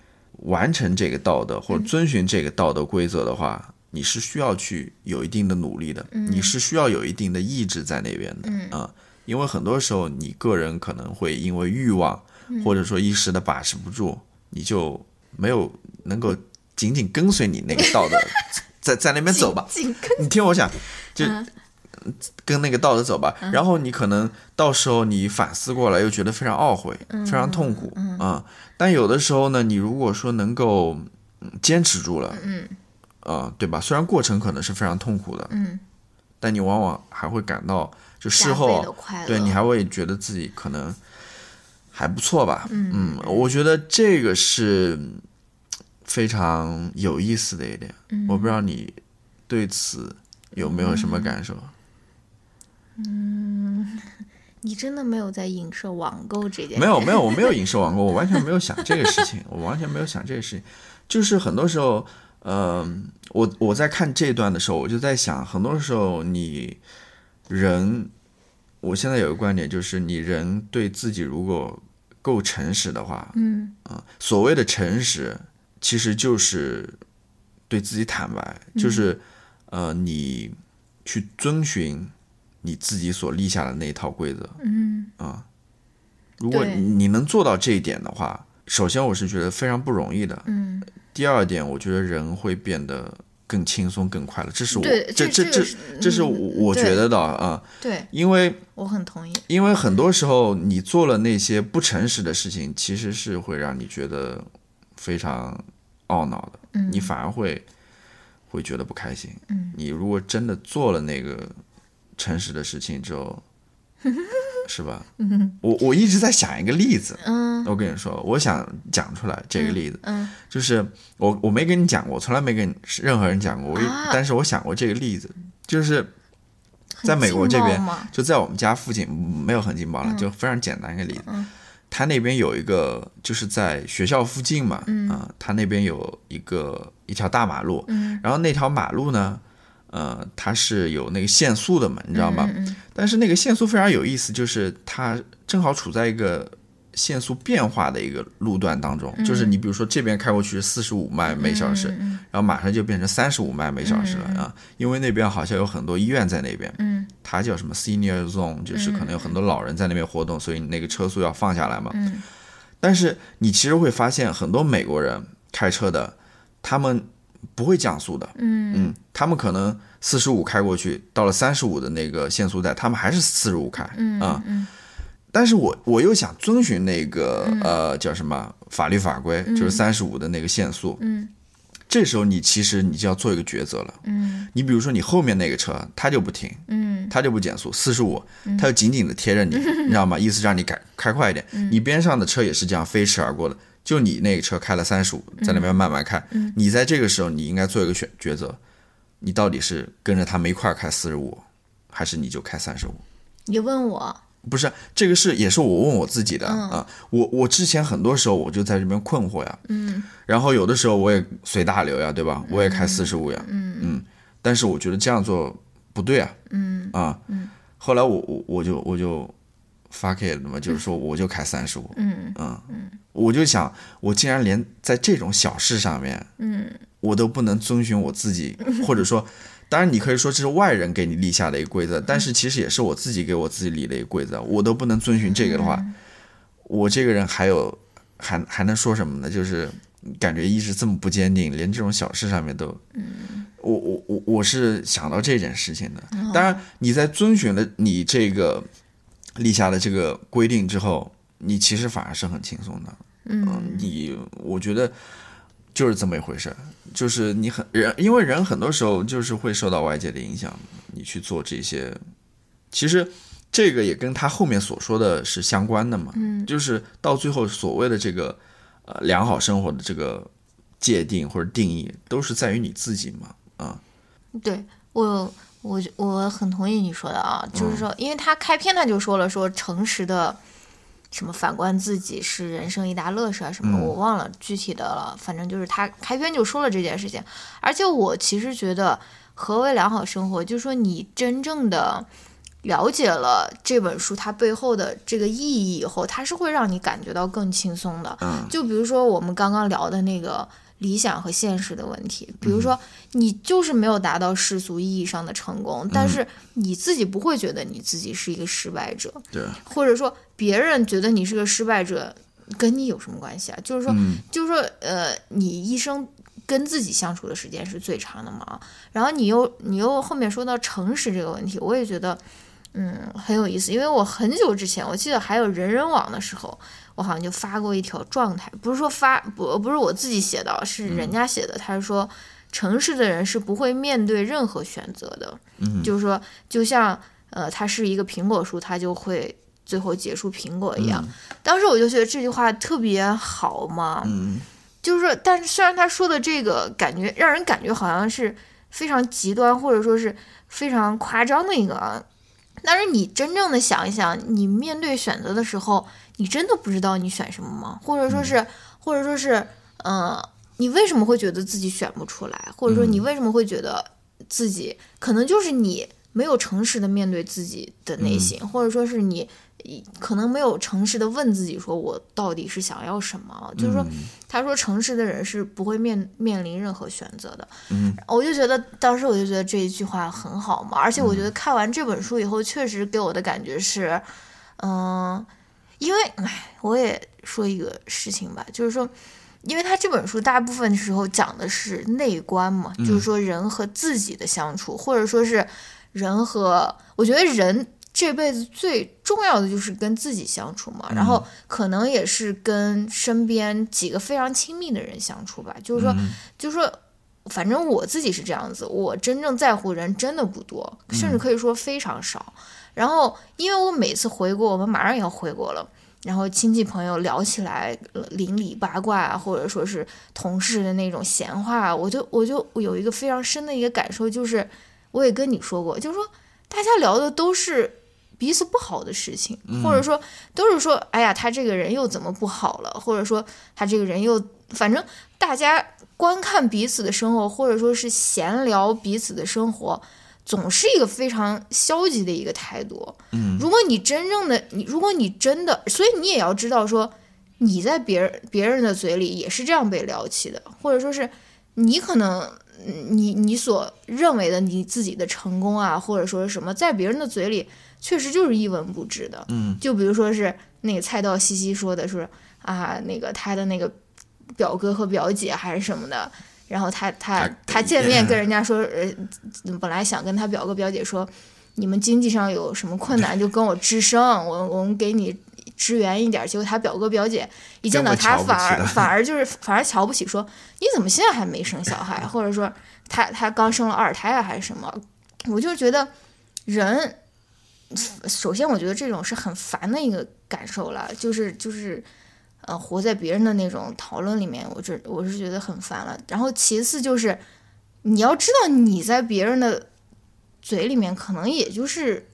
完成这个道德，或者遵循这个道德规则的话，你是需要去有一定的努力的，你是需要有一定的意志在那边的，
嗯。
啊、因为很多时候你个人可能会因为欲望，或者说一时的把持不住，你就没有能够紧紧跟随你那个道德，在在那边走吧。
紧跟
你听我讲，就
嗯
跟那个道德走吧。然后你可能到时候你反思过来，又觉得非常懊悔，非常痛苦啊、但有的时候呢，你如果说能够嗯坚持住了，
嗯
啊、对吧？虽然过程可能是非常痛苦的，
嗯，
但你往往还会感到，就事后对你还会觉得自己可能还不错吧。嗯，我觉得这个是非常有意思的一点。
嗯
我不知道你对此有没有什么感受？
你真的没有在影射网购这件事？
没有，没有，我没有 影射网购，我完全没有想这个事情，我完全没有想这个事情。就是很多时候，呃，我我在看这段的时候，我就在想，很多时候你人，我现在有个观点，就是你人对自己如果够诚实的话，
嗯
所谓的诚实，其实就是对自己坦白，就是呃，你去遵循你自己所立下的那一套规则。
嗯啊
如果你能做到这一点的话，首先我是觉得非常不容易的。
嗯，
第二点，我觉得人会变得更轻松、更快乐。这是我，这这
这
这是我觉得的啊，
对
因为
我很同意。
因为很多时候你做了那些不诚实的事情，其实是会让你觉得非常懊恼的，
嗯
你反而会会觉得不开心。
嗯
你如果真的做了那个诚实的事情之后，是吧？我我一直在想一个例子，
嗯
我跟你说，我想讲出来这个例子，
嗯
就是我我没跟你讲过，我从来没跟任何人讲过，
啊
但是我想过这个例子，就是在美国这边就在我们家附近，没有很劲爆了，就非常简单一个例子。他那边有一个，就是在学校附近嘛，啊、他那边有一个一条大马路，
嗯
然后那条马路呢，呃，它是有那个限速的嘛，你知道吗？
嗯嗯
但是那个限速非常有意思，就是它正好处在一个限速变化的一个路段当中，就是你比如说这边开过去四十五迈每小时，
嗯
然后马上就变成三十五迈每小时了、啊，因为那边好像有很多医院在那边，
嗯
它叫什么 senior zone，就是可能有很多老人在那边活动，所以你那个车速要放下来嘛。
嗯
但是你其实会发现，很多美国人开车的，他们不会降速的，
嗯。
嗯，他们可能四十五开过去，到了三十五的那个限速带，他们还是四十五开，
嗯
啊、
嗯。
但是我我又想遵循那个、呃叫什么法律法规，就是三十五的那个限速，
嗯。
这时候你其实你就要做一个抉择了。
嗯。
你比如说你后面那个车，他就不停，
嗯。
他就不减速，四十五，他就紧紧的贴着你，你知道吗？意思让你改开快一点。你边上的车也是这样飞驰而过的，就你那个车开了三十五，在那边慢慢开。你在这个时候，你应该做一个选抉择，你到底是跟着他们一块儿开四十五，还是你就开三十五？
你问我，
不是，这个是也是我问我自己的、啊。我我之前很多时候我就在这边困惑呀，
嗯。
然后有的时候我也随大流呀，对吧？我也开四十五呀，
嗯。
但是我觉得这样做不对啊，嗯。啊，嗯，后来我我我就我就发给了嘛，就是说我就开三十五，嗯。嗯。嗯，我就想，我竟然连在这种小事上面，嗯，我都不能遵循我自己，或者说。当然，你可以说这是外人给你立下的一个规则，但是其实也是我自己给我自己立的一个规则。我都不能遵循这个的话，我这个人还有还还能说什么呢？就是感觉意志这么不坚定，连这种小事上面都……我我我我是想到这件事情的。当然，你在遵循了你这个立下的这个规定之后，你其实反而是很轻松的。嗯，你我觉得。就是这么一回事，就是你很人，因为人很多时候就是会受到外界的影响，你去做这些，其实这个也跟他后面所说的是相关的嘛，嗯，就是到最后所谓的这个呃良好生活的这个界定或者定义，都是在于你自己嘛，啊，
对我我我很同意你说的啊，就是说，因为他开篇他就说了，说诚实的。什么反观自己是人生一大乐事啊？什么我忘了具体的了。反正就是他开篇就说了这件事情。而且我其实觉得，何为良好生活？就是说你真正的了解了这本书它背后的这个意义以后，它是会让你感觉到更轻松的。就比如说我们刚刚聊的那个。理想和现实的问题，比如说你就是没有达到世俗意义上的成功，但是你自己不会觉得你自己是一个失败者，
对，
或者说别人觉得你是个失败者，跟你有什么关系啊？就是说，就是说，呃，你一生跟自己相处的时间是最长的嘛，然后你又你又后面说到诚实这个问题，我也觉得，嗯，很有意思，因为我很久之前，我记得还有人人网的时候。我好像就发过一条状态，不是说发不不是我自己写的，是人家写的。他是说，城市的人是不会面对任何选择的，就是说，就像呃，它是一个苹果树，它就会最后结出苹果一样。当时我就觉得这句话特别好嘛，就是说，但是虽然他说的这个感觉让人感觉好像是非常极端，或者说是非常夸张的一个，但是你真正的想一想，你面对选择的时候。你真的不知道你选什么吗？或者说是，或者说是，嗯，你为什么会觉得自己选不出来？或者说你为什么会觉得自己可能就是你没有诚实的面对自己的内心，或者说是你可能没有诚实的问自己，说我到底是想要什么？就是说，他说诚实的人是不会面面临任何选择的。嗯，我就觉得当时我就觉得这一句话很好嘛，而且我觉得看完这本书以后，确实给我的感觉是，嗯。因为，哎，我也说一个事情吧，就是说，因为他这本书大部分时候讲的是内观嘛，就是说人和自己的相处，或者说是人和，我觉得人这辈子最重要的就是跟自己相处嘛，然后可能也是跟身边几个非常亲密的人相处吧，就是说，就是说，反正我自己是这样子，我真正在乎人真的不多，甚至可以说非常少。然后，因为我每次回国，我们马上也要回国了。然后亲戚朋友聊起来邻里八卦，或者说是同事的那种闲话，我就我就有一个非常深的一个感受，就是我也跟你说过，就是说大家聊的都是彼此不好的事情，或者说都是说，哎呀，他这个人又怎么不好了，或者说他这个人又，反正大家观看彼此的生活，或者说是闲聊彼此的生活。总是一个非常消极的一个态度。嗯，如果你真正的你，如果你真的，所以你也要知道说，你在别人别人的嘴里也是这样被聊起的，或者说是你可能你你所认为的你自己的成功啊，或者说是什么，在别人的嘴里确实就是一文不值的。嗯，就比如说是那个菜道西西说的是啊，那个他的那个表哥和表姐还是什么的。然后他他他见面跟人家说，呃，本来想跟他表哥表姐说，你们经济上有什么困难就跟我吱声，我我们给你支援一点。结果他表哥表姐一见到他，反而反而就是反而瞧不起，说你怎么现在还没生小孩，或者说他他刚生了二胎啊还是什么？我就觉得人，首先我觉得这种是很烦的一个感受了，就是就是。呃，活在别人的那种讨论里面，我这我是觉得很烦了。然后其次就是，你要知道你在别人的嘴里面，可能也就是，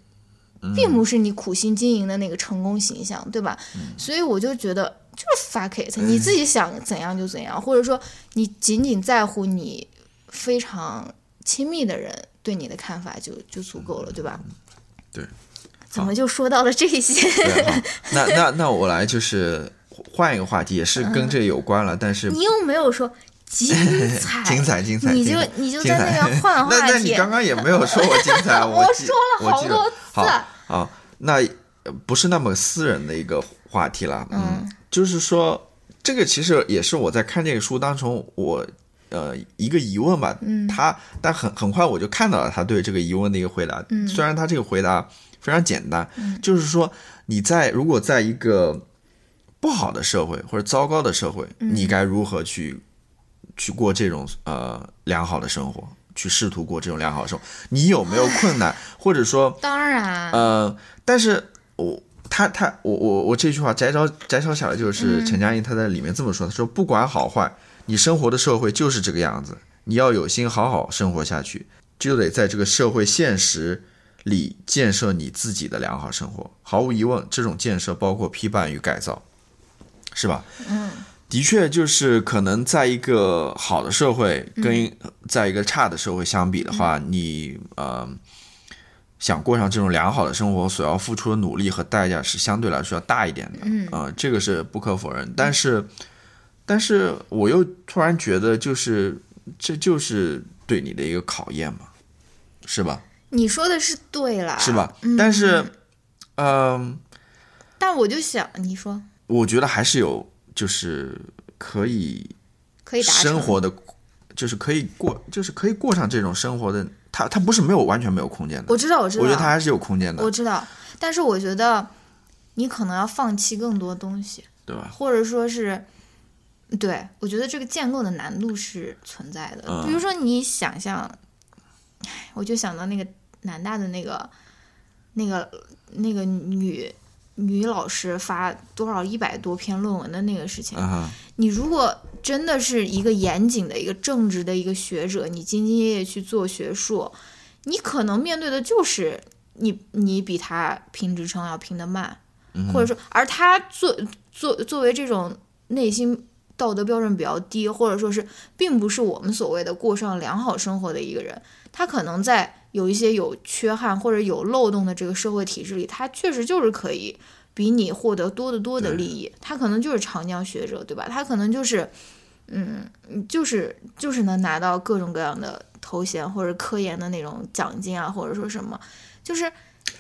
并不是你苦心经营的那个成功形象，对吧？所以我就觉得就是 fuck it，你自己想怎样就怎样，或者说你仅仅在乎你非常亲密的人对你的看法就就足够了，对吧？
对。
怎么就说到了这些？
那那那我来就是换一个话题，也是跟这有关了，但是
你又没有说 精彩，
精彩，精彩，
你就你就在那边 换话题。
那那你刚刚也没有说我精彩，我
说了好多次。
好，好，那不是那么私人的一个话题了，嗯，就是说这个其实也是我在看这个书当中我呃一个疑问吧，嗯，他但很很快我就看到了他对这个疑问的一个回答，嗯，虽然他这个回答。非常简单，就是说你在如果在一个不好的社会或者糟糕的社会，你该如何去去过这种呃良好的生活，去试图过这种良好的生活？你有没有困难，或者说
当然
呃，但是我他他我我我这句话摘抄摘抄下来就是陈佳音他在里面这么说，他说不管好坏，你生活的社会就是这个样子，你要有心好好生活下去，就得在这个社会现实。里建设你自己的良好生活，毫无疑问，这种建设包括批判与改造，是吧？
嗯，
的确，就是可能在一个好的社会跟在一个差的社会相比的话，你呃想过上这种良好的生活，所要付出的努力和代价是相对来说要大一点的。
嗯
啊，这个是不可否认。但是，但是我又突然觉得，就是这就是对你的一个考验嘛，是吧？
你说的是对了，
是吧？但是，嗯，
但我就想，你说，
我觉得还是有，就是可以
可以
生活的，就是可以过，就是可以过上这种生活的。他他不是没有完全没有空间的，
我知道，我知道，
我觉得他还是有空间的，
我知道。但是我觉得你可能要放弃更多东西，
对吧？
或者说是，对我觉得这个建构的难度是存在的。比如说，你想象，我就想到那个。南大的那个、那个、那个女女老师发多少一百多篇论文的那个事情，你如果真的是一个严谨的一个正直的一个学者，你兢兢业业去做学术，你可能面对的就是你你比他评职称要评的慢，或者说，而他作作作为这种内心道德标准比较低，或者说是并不是我们所谓的过上良好生活的一个人，他可能在。有一些有缺憾或者有漏洞的这个社会体制里，他确实就是可以比你获得多得多的利益。他可能就是长江学者，对吧？他可能就是，嗯，就是就是能拿到各种各样的头衔或者科研的那种奖金啊，或者说什么，就是。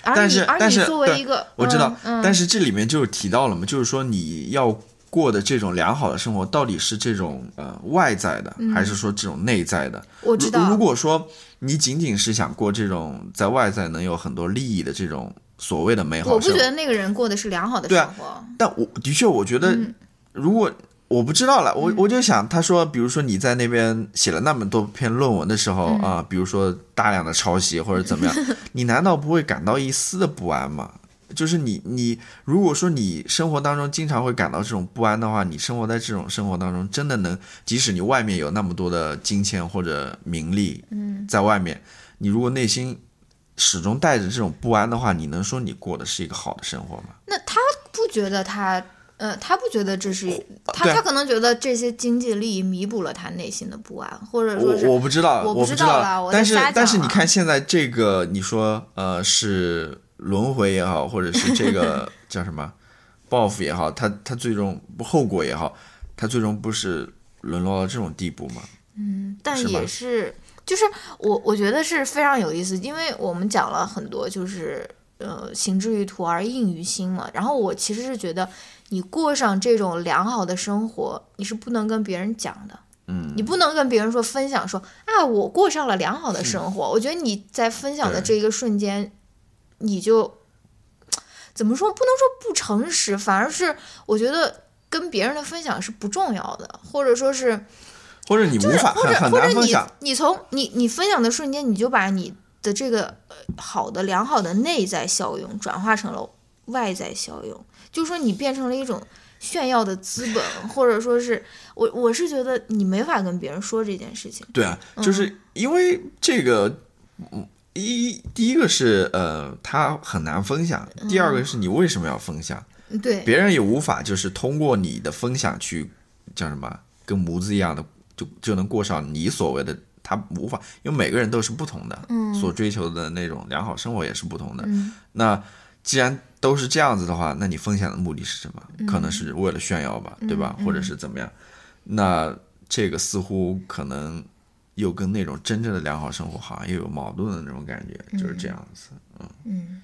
但是，但是，
作为一个，
我知道，但是这里面就是提到了嘛，就是说你要。过的这种良好的生活，到底是这种呃外在的，还是说这种内在的？
我知道。
如果说你仅仅是想过这种在外在能有很多利益的这种所谓的美好，
我不觉得那个人过的是良好的生活。
啊，但我的确，我觉得如果我不知道了，我我就想，他说，比如说你在那边写了那么多篇论文的时候啊，比如说大量的抄袭或者怎么样，你难道不会感到一丝的不安吗？就是你，你如果说你生活当中经常会感到这种不安的话，你生活在这种生活当中，真的能，即使你外面有那么多的金钱或者名利，
嗯，
在外面，你如果内心始终带着这种不安的话，你能说你过的是一个好的生活吗？
那他不觉得他，呃，他不觉得这是他，他可能觉得这些经济利益弥补了他内心的不安，或者说是
我不知道，
我
不知道，但是但是你看现在这个，你说呃是。轮回也好，或者是这个 叫什么报复也好，他他最终不后果也好，他最终不是沦落到这种地步吗？
嗯，但也是，就是我我觉得是非常有意思，因为我们讲了很多，就是呃，行之于途而应于心嘛。然后我其实是觉得，你过上这种良好的生活，你是不能跟别人讲的，
嗯，
你不能跟别人说分享说啊，我过上了良好的生活。我觉得你在分享的这一个瞬间。你就怎么说？不能说不诚实，反而是我觉得跟别人的分享是不重要的，或者说是，
或者你无法
或者或者你
你
从你你分享的瞬间，你就把你的这个好的良好的内在效用转化成了外在效用，就说你变成了一种炫耀的资本，或者说是我我是觉得你没法跟别人说这件事情。
对啊，就是因为这个，嗯。一第一个是呃，他很难分享；第二个是你为什么要分享？
对，
别人也无法就是通过你的分享去叫什么，跟模子一样的，就就能过上你所谓的他无法，因为每个人都是不同的，
嗯
所追求的那种良好生活也是不同的。
嗯
那既然都是这样子的话，那你分享的目的是什么？
嗯
可能是为了炫耀吧，对吧？或者是怎么样？那这个似乎可能又跟那种真正的良好生活好像又有矛盾的那种感觉，就是这样子。
嗯，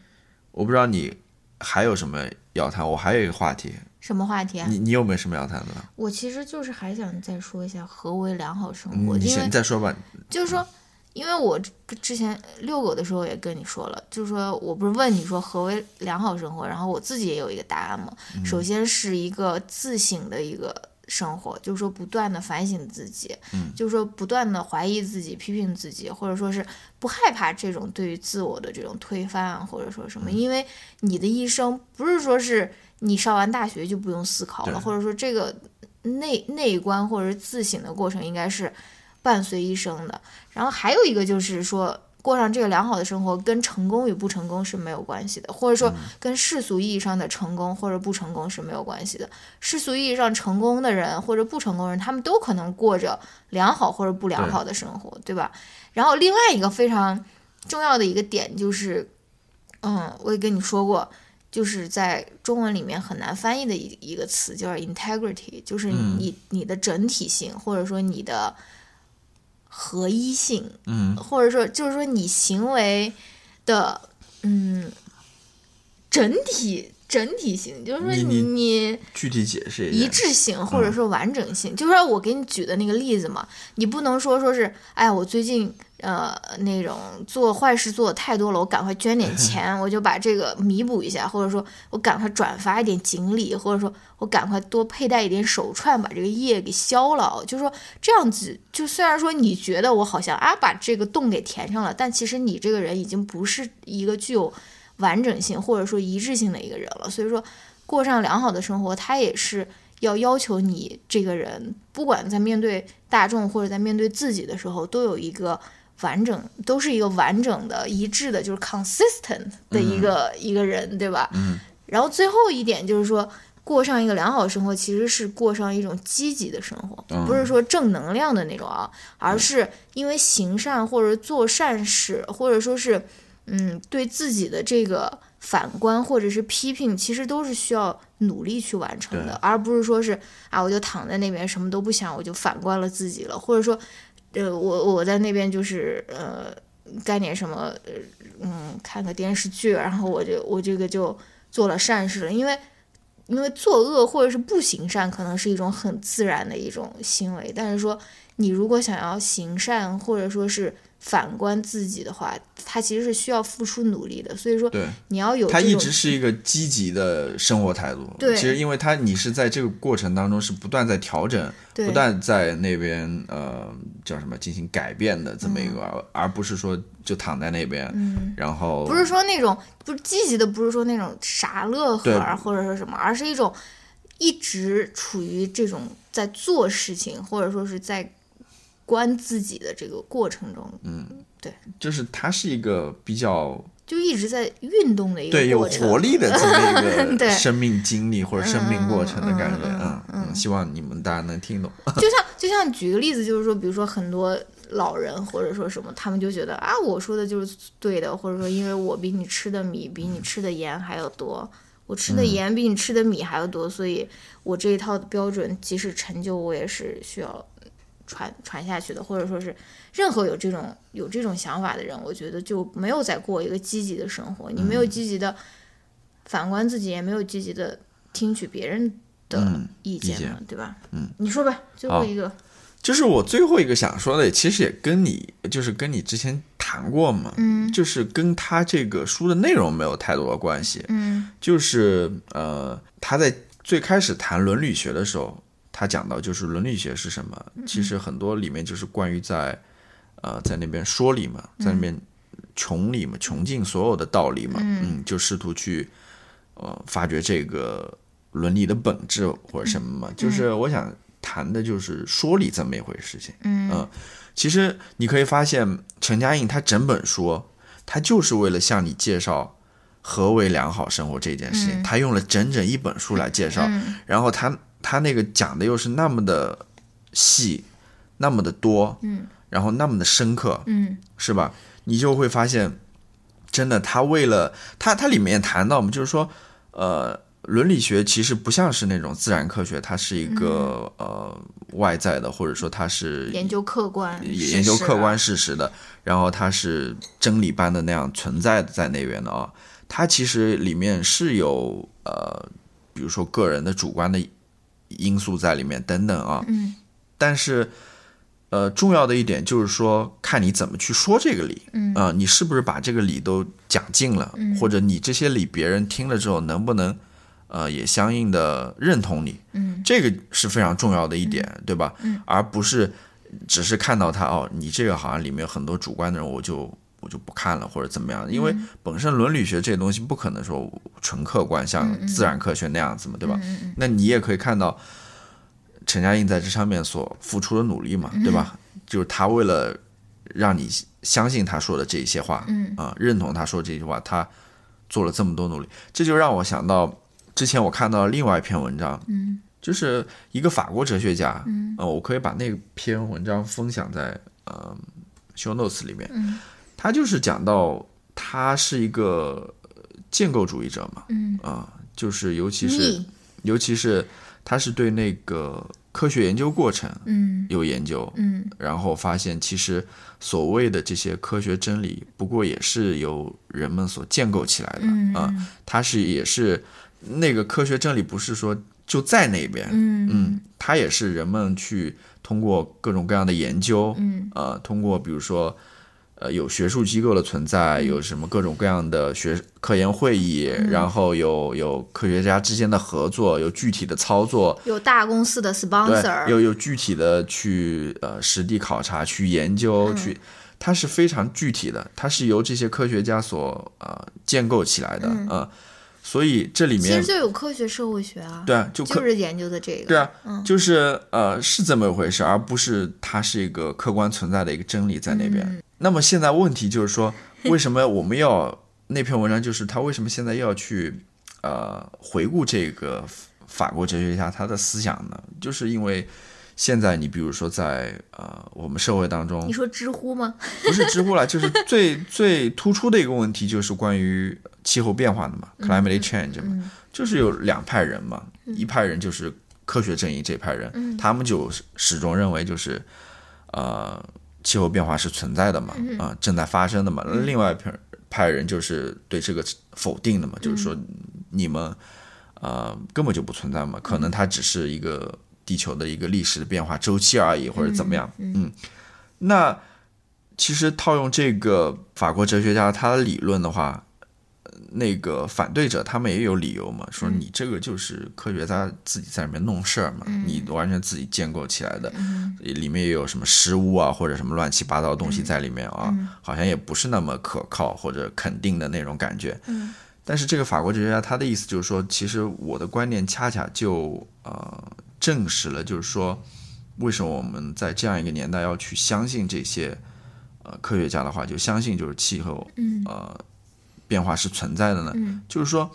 我不知道你还有什么要谈，我还有一个话题，
什么话题啊？
你你有没有什么要谈的？
我其实就是还想再说一下何为良好生活，
嗯你先再说吧。
就是说，因为我之前遛狗的时候也跟你说了，就是说我不是问你说何为良好生活，然后我自己也有一个答案嘛。首先是一个自省的一个生活，就是说不断的反省自己，就是说不断的怀疑自己、批评自己，或者说是不害怕这种对于自我的这种推翻啊，或者说什么，因为你的一生不是说是你上完大学就不用思考了，或者说这个内内观或者是自省的过程应该是伴随一生的。然后还有一个就是说，过上这个良好的生活跟成功与不成功是没有关系的，或者说跟世俗意义上的成功或者不成功是没有关系的。世俗意义上成功的人或者不成功的人，他们都可能过着良好或者不良好的生活，对吧？然后另外一个非常重要的一个点就是，嗯，我也跟你说过。就是在中文里面很难翻译的一一个词，就是 integrity，就是你、你的整体性，或者说你的合一性，
嗯，
或者说就是说你行为的嗯整体整体性，就是说
你你
你
具体解释一
一。致性或者说完整性，就是说我给你举的那个例子嘛，你不能说说是，哎，我最近呃那种做坏事做的太多了，我赶快捐点 钱，我就把这个弥补一下，或者说我赶快转发一点锦鲤，或者说我赶快多佩戴一点手串，把这个业给消了。就是说这样子，就虽然说你觉得我好像啊把这个洞给填上了，但其实你这个人已经不是一个具有完整性或者说一致性的一个人了。所以说，过上良好的生活，它也是要要求你这个人，不管在面对大众或者在面对自己的时候，都有一个完整，都是一个完整的、一致的，就是 consistent 的一个、一个人，对吧？
嗯。
然后最后一点就是说，过上一个良好的生活，其实是过上一种积极的生活，
嗯
不是说正能量的那种啊，而是因为行善或者做善事，或者说是嗯对自己的这个反观或者是批评，其实都是需要努力去完成的，而不是说是啊我就躺在那边什么都不想，我就反观了自己了，或者说呃我我在那边就是呃干点什么呃嗯看个电视剧，然后我就我这个就做了善事了，因为。因为作恶或者是不行善，可能是一种很自然的一种行为，但是说你如果想要行善，或者说是反观自己的话，他其实是需要付出努力的。所以说，
对，
你要有
他一直是一个积极的生活态度。
对。
其实因为他你是在这个过程当中是不断在调整，
对。
不断在那边呃叫什么进行改变的这么一个，而不是说就躺在那边，然后
嗯不是说那种不是积极的，不是说那种傻乐呵啊，或者说什么，而是一种一直处于这种在做事情，或者说是在观自己的这个过程中，嗯，对。
就是它是一个比较
就一直在运动的一个
对有活力的这么一
对。
个生命经历或者生命过程的感觉，
嗯嗯
嗯
嗯
嗯，希望你们大家能听懂。
就像就像举个例子，就是说，比如说很多老人或者说什么，他们就觉得啊，我说的就是对的，或者说因为我比你吃的米比你吃的盐还要多，我吃的盐比你吃的米还要多，所以我这一套的标准，即使陈旧，我也是需要传传下去的，或者说是任何有这种有这种想法的人，我觉得就没有在过一个积极的生活，你没有积极的反观自己，也没有积极的听取别人的
嗯
意见对吧？嗯，你说吧，最后一个。
就是我最后一个想说的，其实也跟你就是跟你之前谈过嘛，
嗯。
就是跟他这个书的内容没有太多的关系，
嗯。
就是呃，他在最开始谈伦理学的时候，他讲到就是伦理学是什么，其实很多里面就是关于在呃在那边说理嘛，在那边穷理嘛，穷尽所有的道理嘛，嗯，就试图去呃发掘这个伦理的本质或者什么嘛，就是我想谈的就是说理这么一回事情，
嗯。
其实你可以发现，陈嘉映他整本书，他就是为了向你介绍何为良好生活这件事情，他用了整整一本书来介绍，
嗯。
然后他他那个讲的又是那么的细，那么的多，
嗯，
然后那么的深刻，
嗯
是吧？你就会发现，真的，他为了他，他里面谈到嘛，就是说，呃，伦理学其实不像是那种自然科学，它是一个、呃外在的，或者说它是
研究客观，
研究
事实啊
客观事实的，然后它是真理般的那样存在在那边的啊。它其实里面是有呃，比如说个人的主观的因素在里面等等啊。
嗯。
但是呃，重要的一点就是说，看你怎么去说这个理，
嗯。
啊、你是不是把这个理都讲尽了，或者你这些理别人听了之后能不能呃也相应的认同你，
嗯。
这个是非常重要的一点，对吧？
嗯。
而不是只是看到他哦，你这个好像里面有很多主观的人，我就我就不看了或者怎么样，因为
嗯。
本身伦理学这些东西不可能说纯客观，像自然科学那样子嘛，对吧？
嗯嗯
那你也可以看到陈嘉映在这上面所付出的努力嘛，对吧？就是他为了让你相信他说的这些话，
嗯。
啊、认同他说这句话，他做了这么多努力，这就让我想到之前我看到另外一篇文章，
嗯。
就是一个法国哲学家，
嗯。
呃，我可以把那篇文章分享在呃 show notes 里面，
嗯
他就是讲到他是一个建构主义者嘛，
嗯。
啊、就是尤其是尤其是他是对那个科学研究过程
嗯。
有研究，
嗯。
然后发现其实所谓的这些科学真理，不过也是由人们所建构起来的
嗯
啊、它是也是那个科学真理，不是说就在那边，
嗯。
嗯，它也是人们去通过各种各样的研究，
嗯。
呃，通过比如说。呃，有学术机构的存在，
嗯。
有什么各种各样的学科研会议，然后有有科学家之间的合作，有具体的操作，
有大公司的，sponsor，
有有具体的去呃实地考察、去研究、
嗯。
去，它是非常具体的，它是由这些科学家所呃建构起来的，
嗯。
呃所以这里面
其实就有科学社会学啊，
对啊，就科
就是研究的这个，
对啊，
嗯
就是呃是这么一回事，而不是它是一个客观存在的一个真理在那边。
嗯
那么现在问题就是说，为什么我们要那篇文章就是他为什么现在要去呃回顾这个法国哲学家他的思想呢？就是因为现在你比如说在呃我们社会当中
你，说知乎吗？
不是知乎了，就是最 最突出的一个问题就是关于气候变化的嘛，climate change 嘛，
嗯。
就是有两派人嘛，一派人就是科学阵营这派人，
嗯。
他们就始终认为就是呃气候变化是存在的嘛，
嗯。
啊、正在发生的嘛，另外一派派人就是对这个否定的嘛，就是说你们呃根本就不存在嘛，可能它只是一个地球的一个历史的变化周期而已，或者怎么样，嗯，那其实套用这个法国哲学家他的理论的话，呃那个反对者他们也有理由嘛，说你这个就是科学家自己在里面弄事儿嘛，你完全自己建构起来的，里面也有什么失误啊或者什么乱七八糟的东西在里面啊，好像也不是那么可靠或者肯定的那种感觉。但是这个法国哲学家他的意思就是说，其实我的观念恰恰就呃证实了，就是说为什么我们在这样一个年代要去相信这些呃科学家的话，就相信就是气候呃变化是存在的呢？就是说，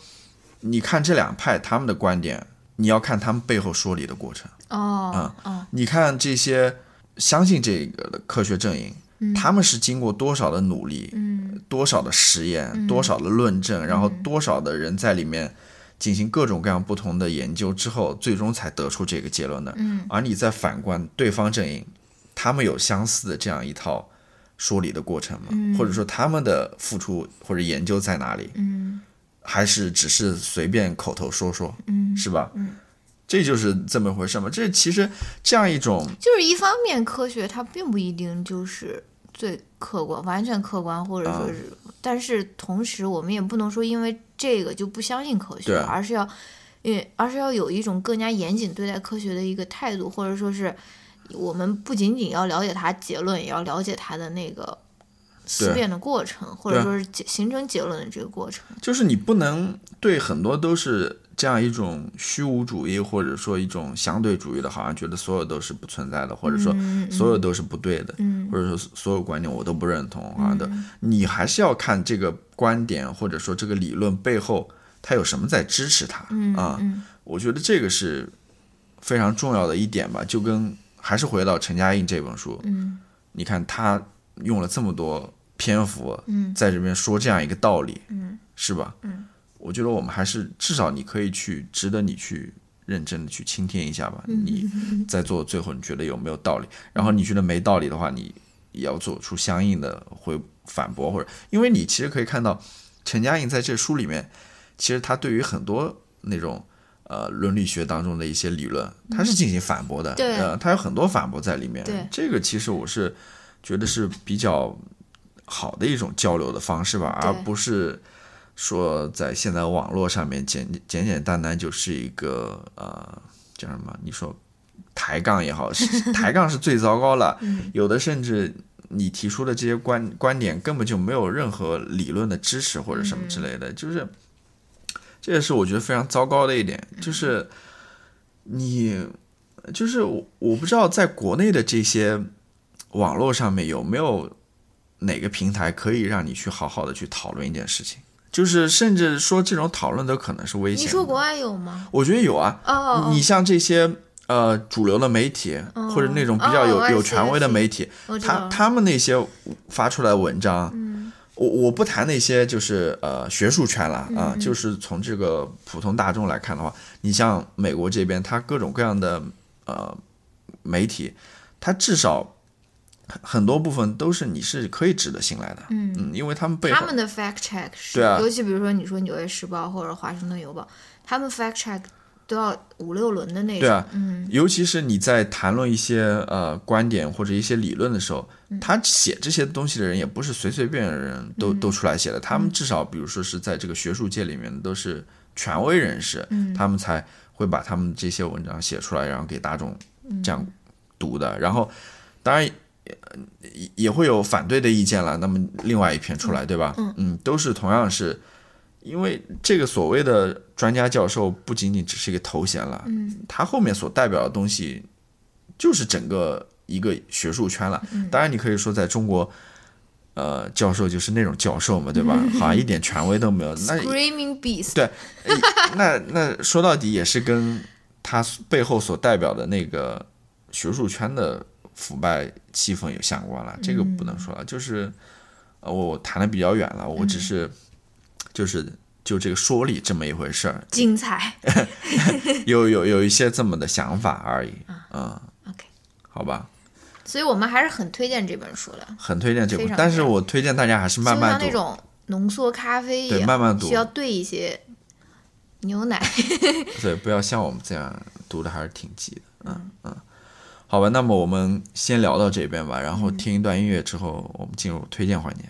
你看这两派他们的观点，你要看他们背后说理的过程。
哦哦，
你看这些相信这个的科学阵营，他们是经过多少的努力，
嗯。
多少的实验，多少的论证，然后多少的人在里面进行各种各样不同的研究之后，最终才得出这个结论的。
嗯。
而你再反观对方阵营，他们有相似的这样一套说理的过程吗？或者说他们的付出或者研究在哪里？
嗯
还是只是随便口头说说，
嗯，
是吧？这就是这么回事嘛。这其实这样一种
就是一方面，科学它并不一定就是最客观、完全客观，或者说是，但是同时我们也不能说因为这个就不相信科学，而是要，因为而是要有一种更加严谨对待科学的一个态度，或者说是我们不仅仅要了解它结论，也要了解它的那个思辨的过程，或者说是结形成结论的这个过程。
就是你不能对很多都是这样一种虚无主义，或者说一种相对主义的，好像觉得所有都是不存在的，或者说所有都是不对的，
嗯
或者说所有观点我都不认同啊的。你还是要看这个观点或者说这个理论背后它有什么在支持它、
嗯
啊。
嗯
我觉得这个是非常重要的一点吧，就跟还是回到陈嘉映这本书，
嗯
你看他用了这么多篇幅，
嗯
在这边说这样一个道理，
嗯
是吧？
嗯，
我觉得我们还是至少你可以去值得你去认真的去倾听一下吧。
嗯
你在做最后你觉得有没有道理？然后你觉得没道理的话，你也要做出相应的回反驳，或者因为你其实可以看到陈嘉映在这书里面，其实他对于很多那种。呃，伦理学当中的一些理论，它是进行反驳的，
嗯对
呃，他有很多反驳在里面。
对
这个其实我是觉得是比较好的一种交流的方式吧，而不是说在现在网络上面简简简单单就是一个呃叫什么？你说抬杠也好，是抬杠是最糟糕了。
嗯
有的甚至你提出的这些观观点根本就没有任何理论的支持或者什么之类的，就是这也是我觉得非常糟糕的一点，就是你就是我我不知道在国内的这些网络上面有没有哪个平台可以让你去好好的去讨论一件事情，就是甚至说这种讨论都可能是危险的。
你说国外有吗？
我觉得有啊，你像这些呃主流的媒体、
哦
或者那种比较有、
哦
有权威的媒体，他他们那些发出来的文章，
嗯
我我不谈那些就是呃学术圈了啊，
嗯
就是从这个普通大众来看的话，你像美国这边，它各种各样的呃媒体，它至少很很多部分都是你是可以值得信赖的，
嗯
嗯，因为他们背后
他们的 fact check 是，
对啊
尤其比如说你说《纽约时报》或者《华盛顿邮报》，他们 fact check 都要五六轮的那种。
对啊
嗯，
尤其是你在谈论一些呃观点或者一些理论的时候，
嗯
他写这些东西的人也不是随随便便的人都、都出来写的，他
嗯
们至少比如说是在这个学术界里面都是权威人士，
嗯
他们才会把他们这些文章写出来，然后给大众
嗯
这样读的。然后当然。呃也也会有反对的意见了，那么另外一篇出来，对吧？
嗯
都是同样是，因为这个所谓的专家教授不仅仅只是一个头衔了，
嗯
他后面所代表的东西就是整个一个学术圈了。
嗯
当然，你可以说在中国，呃，教授就是那种教授嘛，对吧？好像一点权威都没有。那
，Screaming Beast。
对那那说到底也是跟他背后所代表的那个学术圈的腐败气氛有相关了。这个不能说了，就是呃，我谈的比较远了，我只是就是。就这个说理这么一回事儿，
精彩。
有有有一些这么的想法而已，嗯
，OK，
好吧，
所以我们还是很推荐这本书的，
很推荐这部
非，常
但是我推荐大家还是慢慢读，
像那种浓缩咖啡一样，
对慢慢读
需要兑一些牛奶。
对，不要像我们这样读的还是挺急的，嗯嗯，好吧，那么我们先聊到这边吧，然后听一段音乐之后，我们进入推荐环节。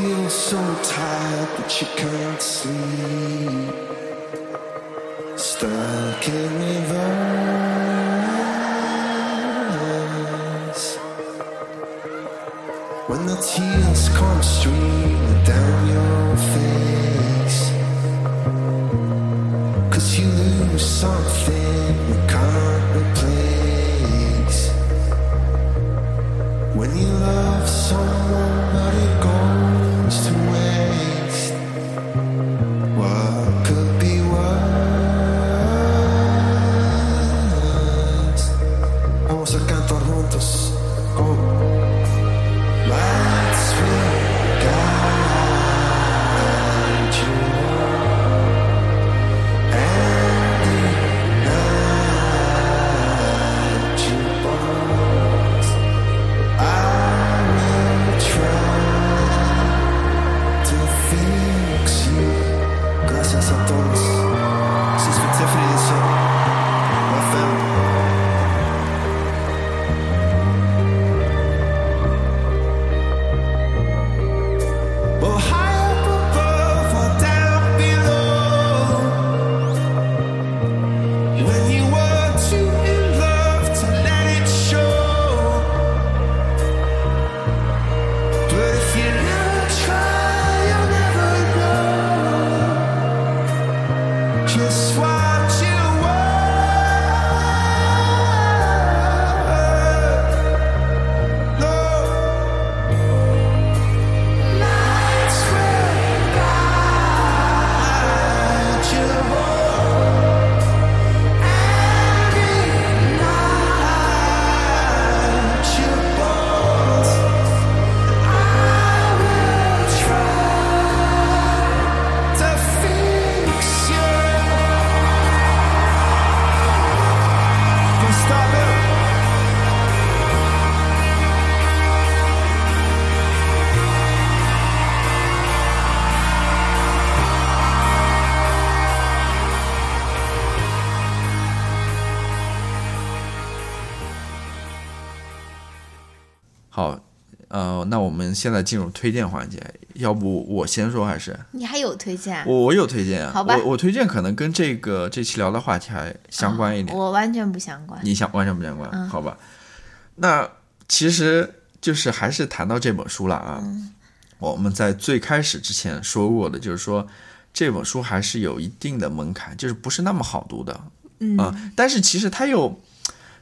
Feel so tired that you can't sleep. Stuck in reverse. When the tears come streaming down your face. Cause you lose something you can't replace. When you love someone but it
呃，那我们现在进入推荐环节，要不我先说还是
你还有推荐啊？
我我有推荐啊？
好吧
我我推荐可能跟这个这期聊的话题还相关一点。
我完全不相关。
你想完全不相关，
嗯
好吧？那其实就是还是谈到这本书了啊。
嗯
我们在最开始之前说过的，就是说这本书还是有一定的门槛，就是不是那么好读的。
嗯
啊，但是其实它又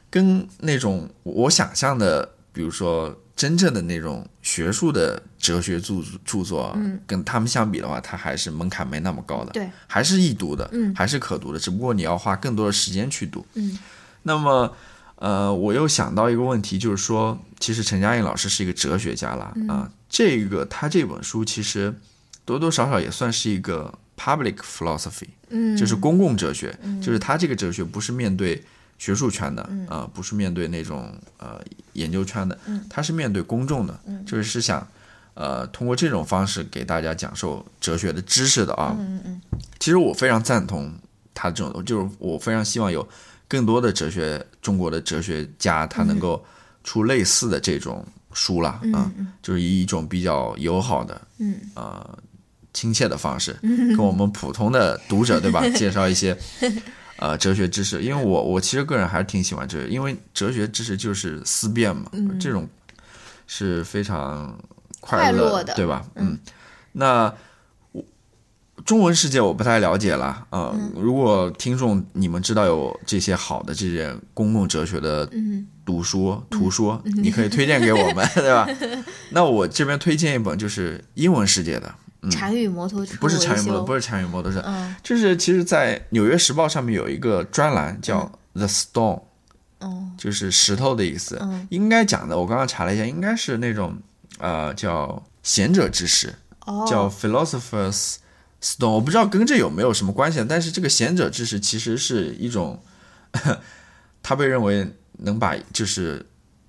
跟那种我想象的，比如说真正的那种学术的哲学著著作，
嗯。
跟他们相比的话，它还是门槛没那么高的，
对，
还是易读的，
嗯。
还是可读的，只不过你要花更多的时间去读。
嗯。
那么，呃，我又想到一个问题，就是说，其实陈嘉映老师是一个哲学家啦，
嗯。
啊，这个他这本书其实多多少少也算是一个 public philosophy，
嗯，
就是公共哲学，嗯。就是他这个哲学不是面对学术圈的，啊、不是面对那种呃研究圈的，他是面对公众的，就是是想呃通过这种方式给大家讲授哲学的知识的啊。
嗯嗯
其实我非常赞同他这种，就是我非常希望有更多的哲学中国的哲学家，他能够出类似的这种书啦，啊，就是以一种比较友好的
嗯。
呃亲切的方式，跟我们普通的读者对吧，介绍一些呃哲学知识。因为我我其实个人还是挺喜欢哲学，因为哲学知识就是思辨嘛，这种是非常快
快
乐
乐的
对吧？嗯，那。我中文世界我不太了解了，呃，如果听众你们知道有这些好的这些公共哲学的
嗯
读书、图书，你可以推荐给我们，对吧？那我这边推荐一本就是英文世界的，
嗯，禅语摩托车
不是禅语摩托，不是禅语摩托车，
嗯。
就是其实，在《纽约时报》上面有一个专栏叫 “The Stone”，、
哦。
就是石头的意思。
嗯。
应该讲的，我刚刚查了一下，应该是那种呃叫贤者之石，
哦。
叫 Philosophers Stone。我不知道跟这有没有什么关系，但是这个贤者之石其实是一种，它被认为能把就是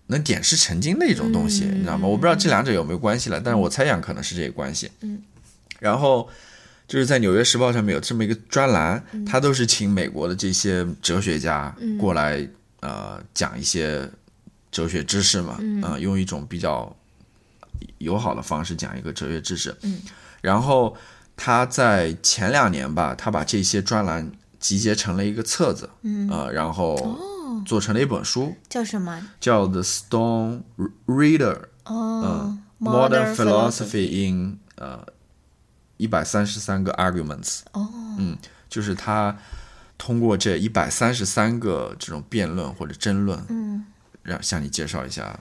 能点石成金的一种东西，
嗯
你知道吗？我不知道这两者有没有关系了，但是我猜想可能是这个关系。
嗯，
然后就是在《纽约时报》上面有这么一个专栏，
嗯。
都是请美国的这些哲学家过来、呃讲一些哲学知识嘛，
嗯。
呃用一种比较友好的方式讲一个哲学知识。
嗯，
然后他在前两年吧，他把这些专栏集结成了一个册子，
嗯。
呃，然后
哦。
做成了一本书，
叫什么？
叫《The Stone Reader》。
哦。
嗯，Modern Philosophy in 呃一百三十三个 arguments，
哦，
嗯，就是他通过这一百三十三个这种辩论或者争论，
嗯
让向你介绍一下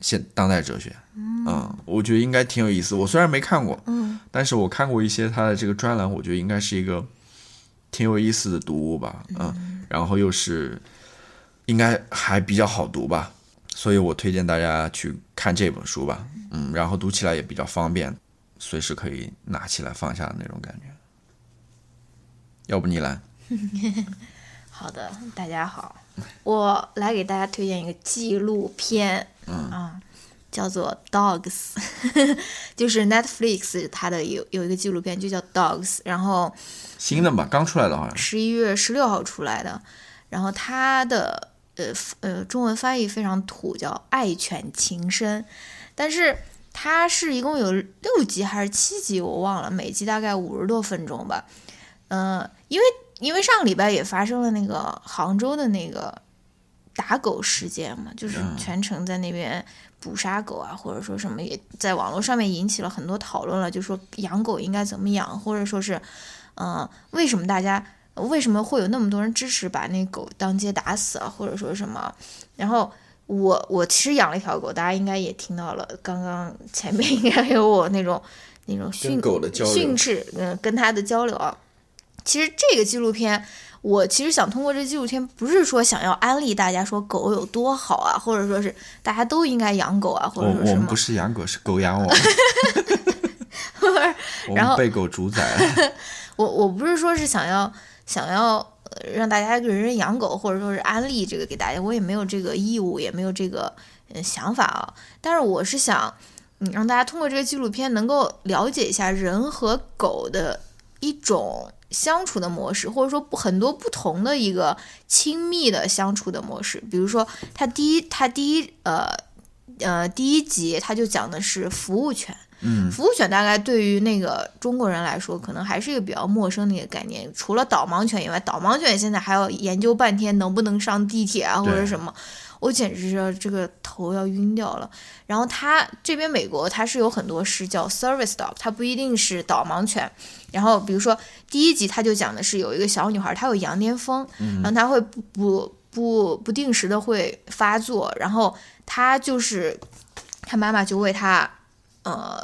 现当代哲学。嗯，我觉得应该挺有意思。我虽然没看过，
嗯
但是我看过一些他的这个专栏，我觉得应该是一个挺有意思的读物吧。嗯，然后又是应该还比较好读吧，所以我推荐大家去看这本书吧。嗯，然后读起来也比较方便，随时可以拿起来放下的那种感觉。要不你来？
好的，大家好，我来给大家推荐一个纪录片，嗯啊，叫做《Dogs 》，就是 Netflix 它的有有一个纪录片就叫《Dogs》，然后
新的吧，刚出来的好像是。
十一月十六号出来的，然后它的呃呃中文翻译非常土，叫《爱犬情深》，但是它是一共有六集还是七集，我忘了，每集大概五十多分钟吧。呃，因为因为上个礼拜也发生了那个杭州的那个打狗事件嘛，就是全程在那边捕杀狗啊，或者说什么，也在网络上面引起了很多讨论了，就说养狗应该怎么养，或者说是，嗯、为什么大家为什么会有那么多人支持把那狗当街打死啊，或者说什么？然后我我其实养了一条狗，大家应该也听到了，刚刚前面 应该有我那种那种训
狗的交流
训斥，嗯、跟它的交流啊。其实这个纪录片，我其实想通过这纪录片，不是说想要安利大家说狗有多好啊，或者说是大家都应该养狗啊，或者说什么
我们不。是养狗，是狗养我。我
然后
被狗主宰了。
我我不是说是想要想要呃让大家人人养狗，或者说是安利这个给大家，我也没有这个义务，也没有这个呃想法啊。但是我是想，嗯，让大家通过这个纪录片能够了解一下人和狗的一种相处的模式，或者说不很多不同的一个亲密的相处的模式。比如说，它第一，它第一呃呃第一集他就讲的是服务犬。
嗯，
服务犬大概对于那个中国人来说，可能还是一个比较陌生的一个概念。除了导盲犬以外，导盲犬现在还要研究半天能不能上地铁啊，或者什么，我简直是这个头要晕掉了。然后它这边美国它是有很多是叫 service dog，它不一定是导盲犬。然后比如说第一集它就讲的是有一个小女孩，她有羊癫疯，然后她会不不不不定时的会发作，然后他就是他妈妈就为他呃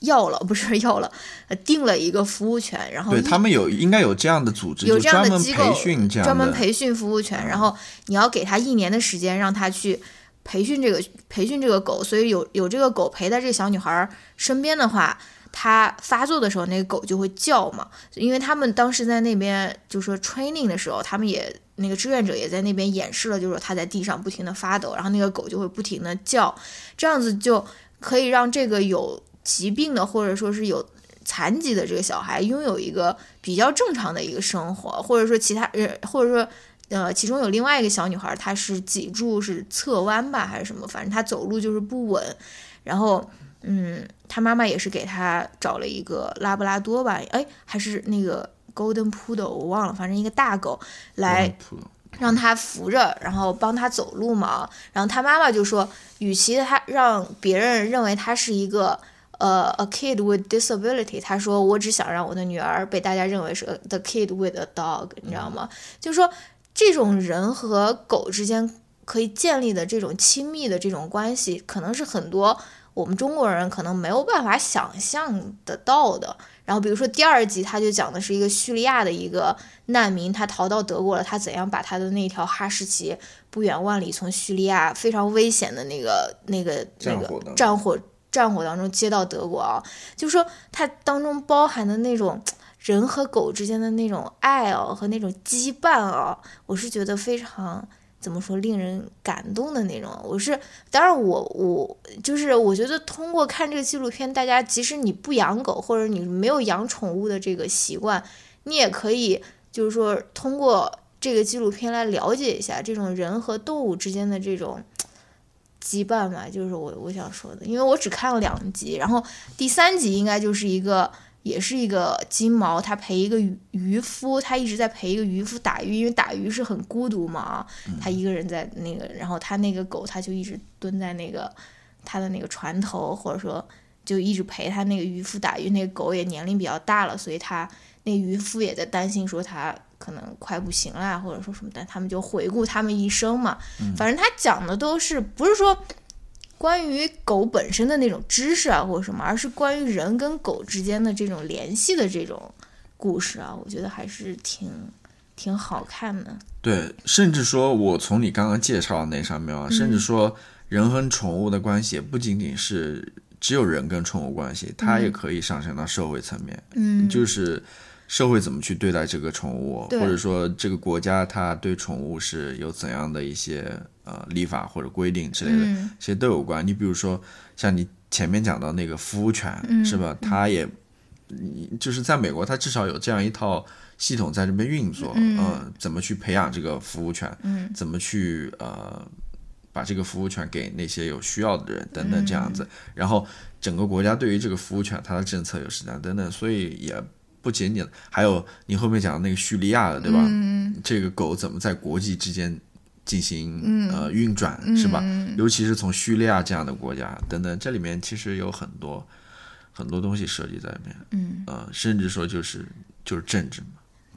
要了 不是要了，呃定了一个服务权，然后
对他们有应该有这样的组织，
有这样的机构
培训这样，
专门培训服务权，然后你要给他一年的时间，让他去培训这个培训这个狗，所以有有这个狗陪在这个小女孩身边的话，它发作的时候，那个狗就会叫嘛。因为他们当时在那边就说 training 的时候，他们也那个志愿者也在那边演示了，就是说它在地上不停的发抖，然后那个狗就会不停的叫，这样子就可以让这个有疾病的或者说是有残疾的这个小孩拥有一个比较正常的一个生活，或者说其他呃，或者说呃，其中有另外一个小女孩，她是脊柱是侧弯吧，还是什么，反正她走路就是不稳，然后嗯，她妈妈也是给她找了一个拉布拉多吧，哎，还是那个 Golden Poodle，我忘了，反正一个大狗来让他扶着，然后帮他走路嘛。然后他妈妈就说，与其他让别人认为他是一个呃 a kid with disability，他说我只想让我的女儿被大家认为是 the kid with a dog，你知道吗？就是说这种人和狗之间可以建立的这种亲密的这种关系，可能是很多我们中国人可能没有办法想象得到的。然后比如说第二集，他就讲的是一个叙利亚的一个难民，他逃到德国了，他怎样把他的那条哈士奇不远万里从叙利亚非常危险的那个那个那个
战火
战火当中接到德国啊，就是说它当中包含的那种人和狗之间的那种爱哦和那种羁绊哦，我是觉得非常。怎么说令人感动的那种？我是当然我，我就是我觉得通过看这个纪录片，大家即使你不养狗或者你没有养宠物的这个习惯，你也可以就是说通过这个纪录片来了解一下这种人和动物之间的这种羁绊嘛，就是我我想说的，因为我只看了两集，然后第三集应该就是一个。也是一个金毛，他陪一个渔渔夫，他一直在陪一个渔夫打鱼，因为打鱼是很孤独嘛，他一个人在那个，然后他那个狗，他就一直蹲在那个他的那个船头，或者说就一直陪他那个渔夫打鱼。那个狗也年龄比较大了，所以他那渔夫也在担心说他可能快不行了，或者说什么，但他们就回顾他们一生嘛。反正他讲的都是不是说关于狗本身的那种知识啊或者什么，而是关于人跟狗之间的这种联系的这种故事啊，我觉得还是挺挺好看的。
对，甚至说，我从你刚刚介绍的那上面啊，甚至说人和宠物的关系也不仅仅是只有人跟宠物关系，它也可以上升到社会层面，
嗯，
就是社会怎么去对待这个宠物，或者说这个国家它对宠物是有怎样的一些呃立法或者规定之类的，
嗯。
其实都有关。你比如说像你前面讲到那个服务犬，
嗯。
是吧？它也你就是在美国，它至少有这样一套系统在这边运作，
嗯。
呃怎么去培养这个服务犬，
嗯。
怎么去呃把这个服务犬给那些有需要的人等等这样子，
嗯。
然后整个国家对于这个服务犬它的政策有是这样等等，所以也不仅仅还有你后面讲的那个叙利亚的对吧？
嗯。
这个狗怎么在国际之间进行、
嗯。
呃运转、是吧？尤其是从叙利亚这样的国家等等，这里面其实有很多很多东西涉及在里面，
嗯，
呃，甚至说就是就是政治嘛，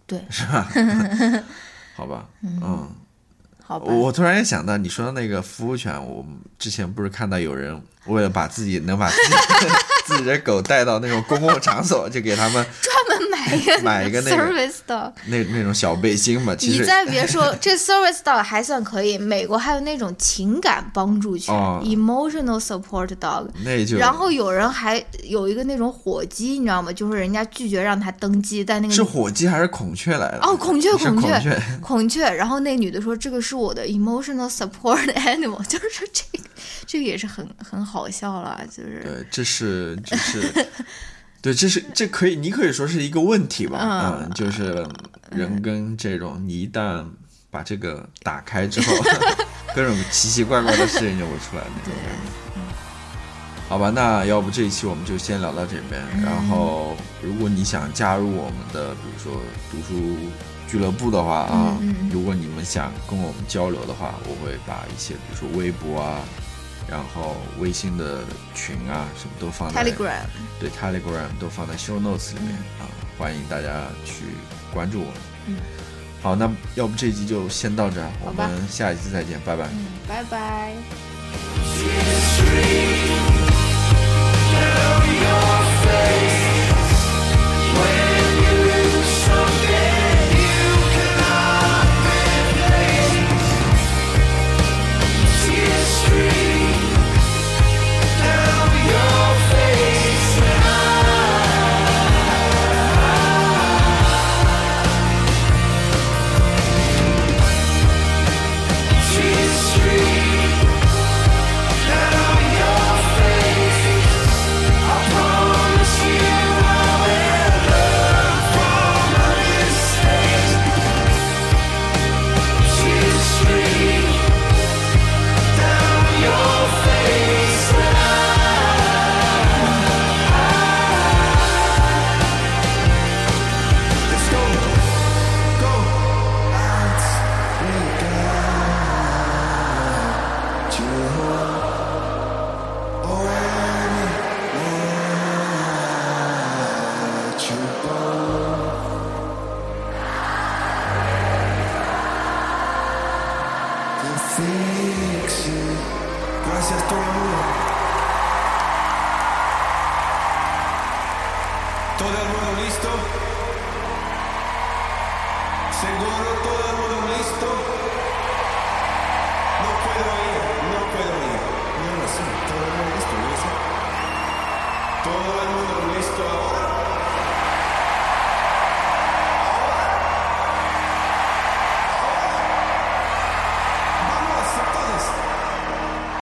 对，
是吧？好吧，嗯。
好吧，
我突然也想到，你说的那个服务犬，我们之前不是看到有人为了把自己能把自己 自己的狗带到那种公共场所，就给他们
专门买一个
买一个那个
service dog。
那那种小背心嘛。其实
你再别说，这 service dog 还算可以，美国还有那种情感帮助犬、
哦
emotional support dog。
那就
然后有人还有一个那种火鸡，你知道吗？就是人家拒绝让他登机，但那个
是火鸡还是孔雀来的？
哦，孔雀，孔雀
孔雀。
孔雀。然后那女的说：“这个是我的 emotional support animal。”就是说这个，这个也是很很好笑了，就是。
对，这是这是，对，这是这可以，你可以说是一个问题吧，
嗯。
嗯，就是人跟这种，你一旦把这个打开之后，各种奇奇怪怪的事情就会出来那种感觉。好吧，那要不这一期我们就先聊到这边。然后，如果你想加入我们的，比如说读书俱乐部的话啊，
嗯嗯嗯。
如果你们想跟我们交流的话，我会把一些比如说微博啊，然后微信的群啊什么都放在
Telegram，
对 Telegram 都放在 Show Notes 里面、啊，欢迎大家去关注我。
嗯，
好，那要不这一集就先到这儿，我们下一期再见，拜拜。
嗯，拜拜。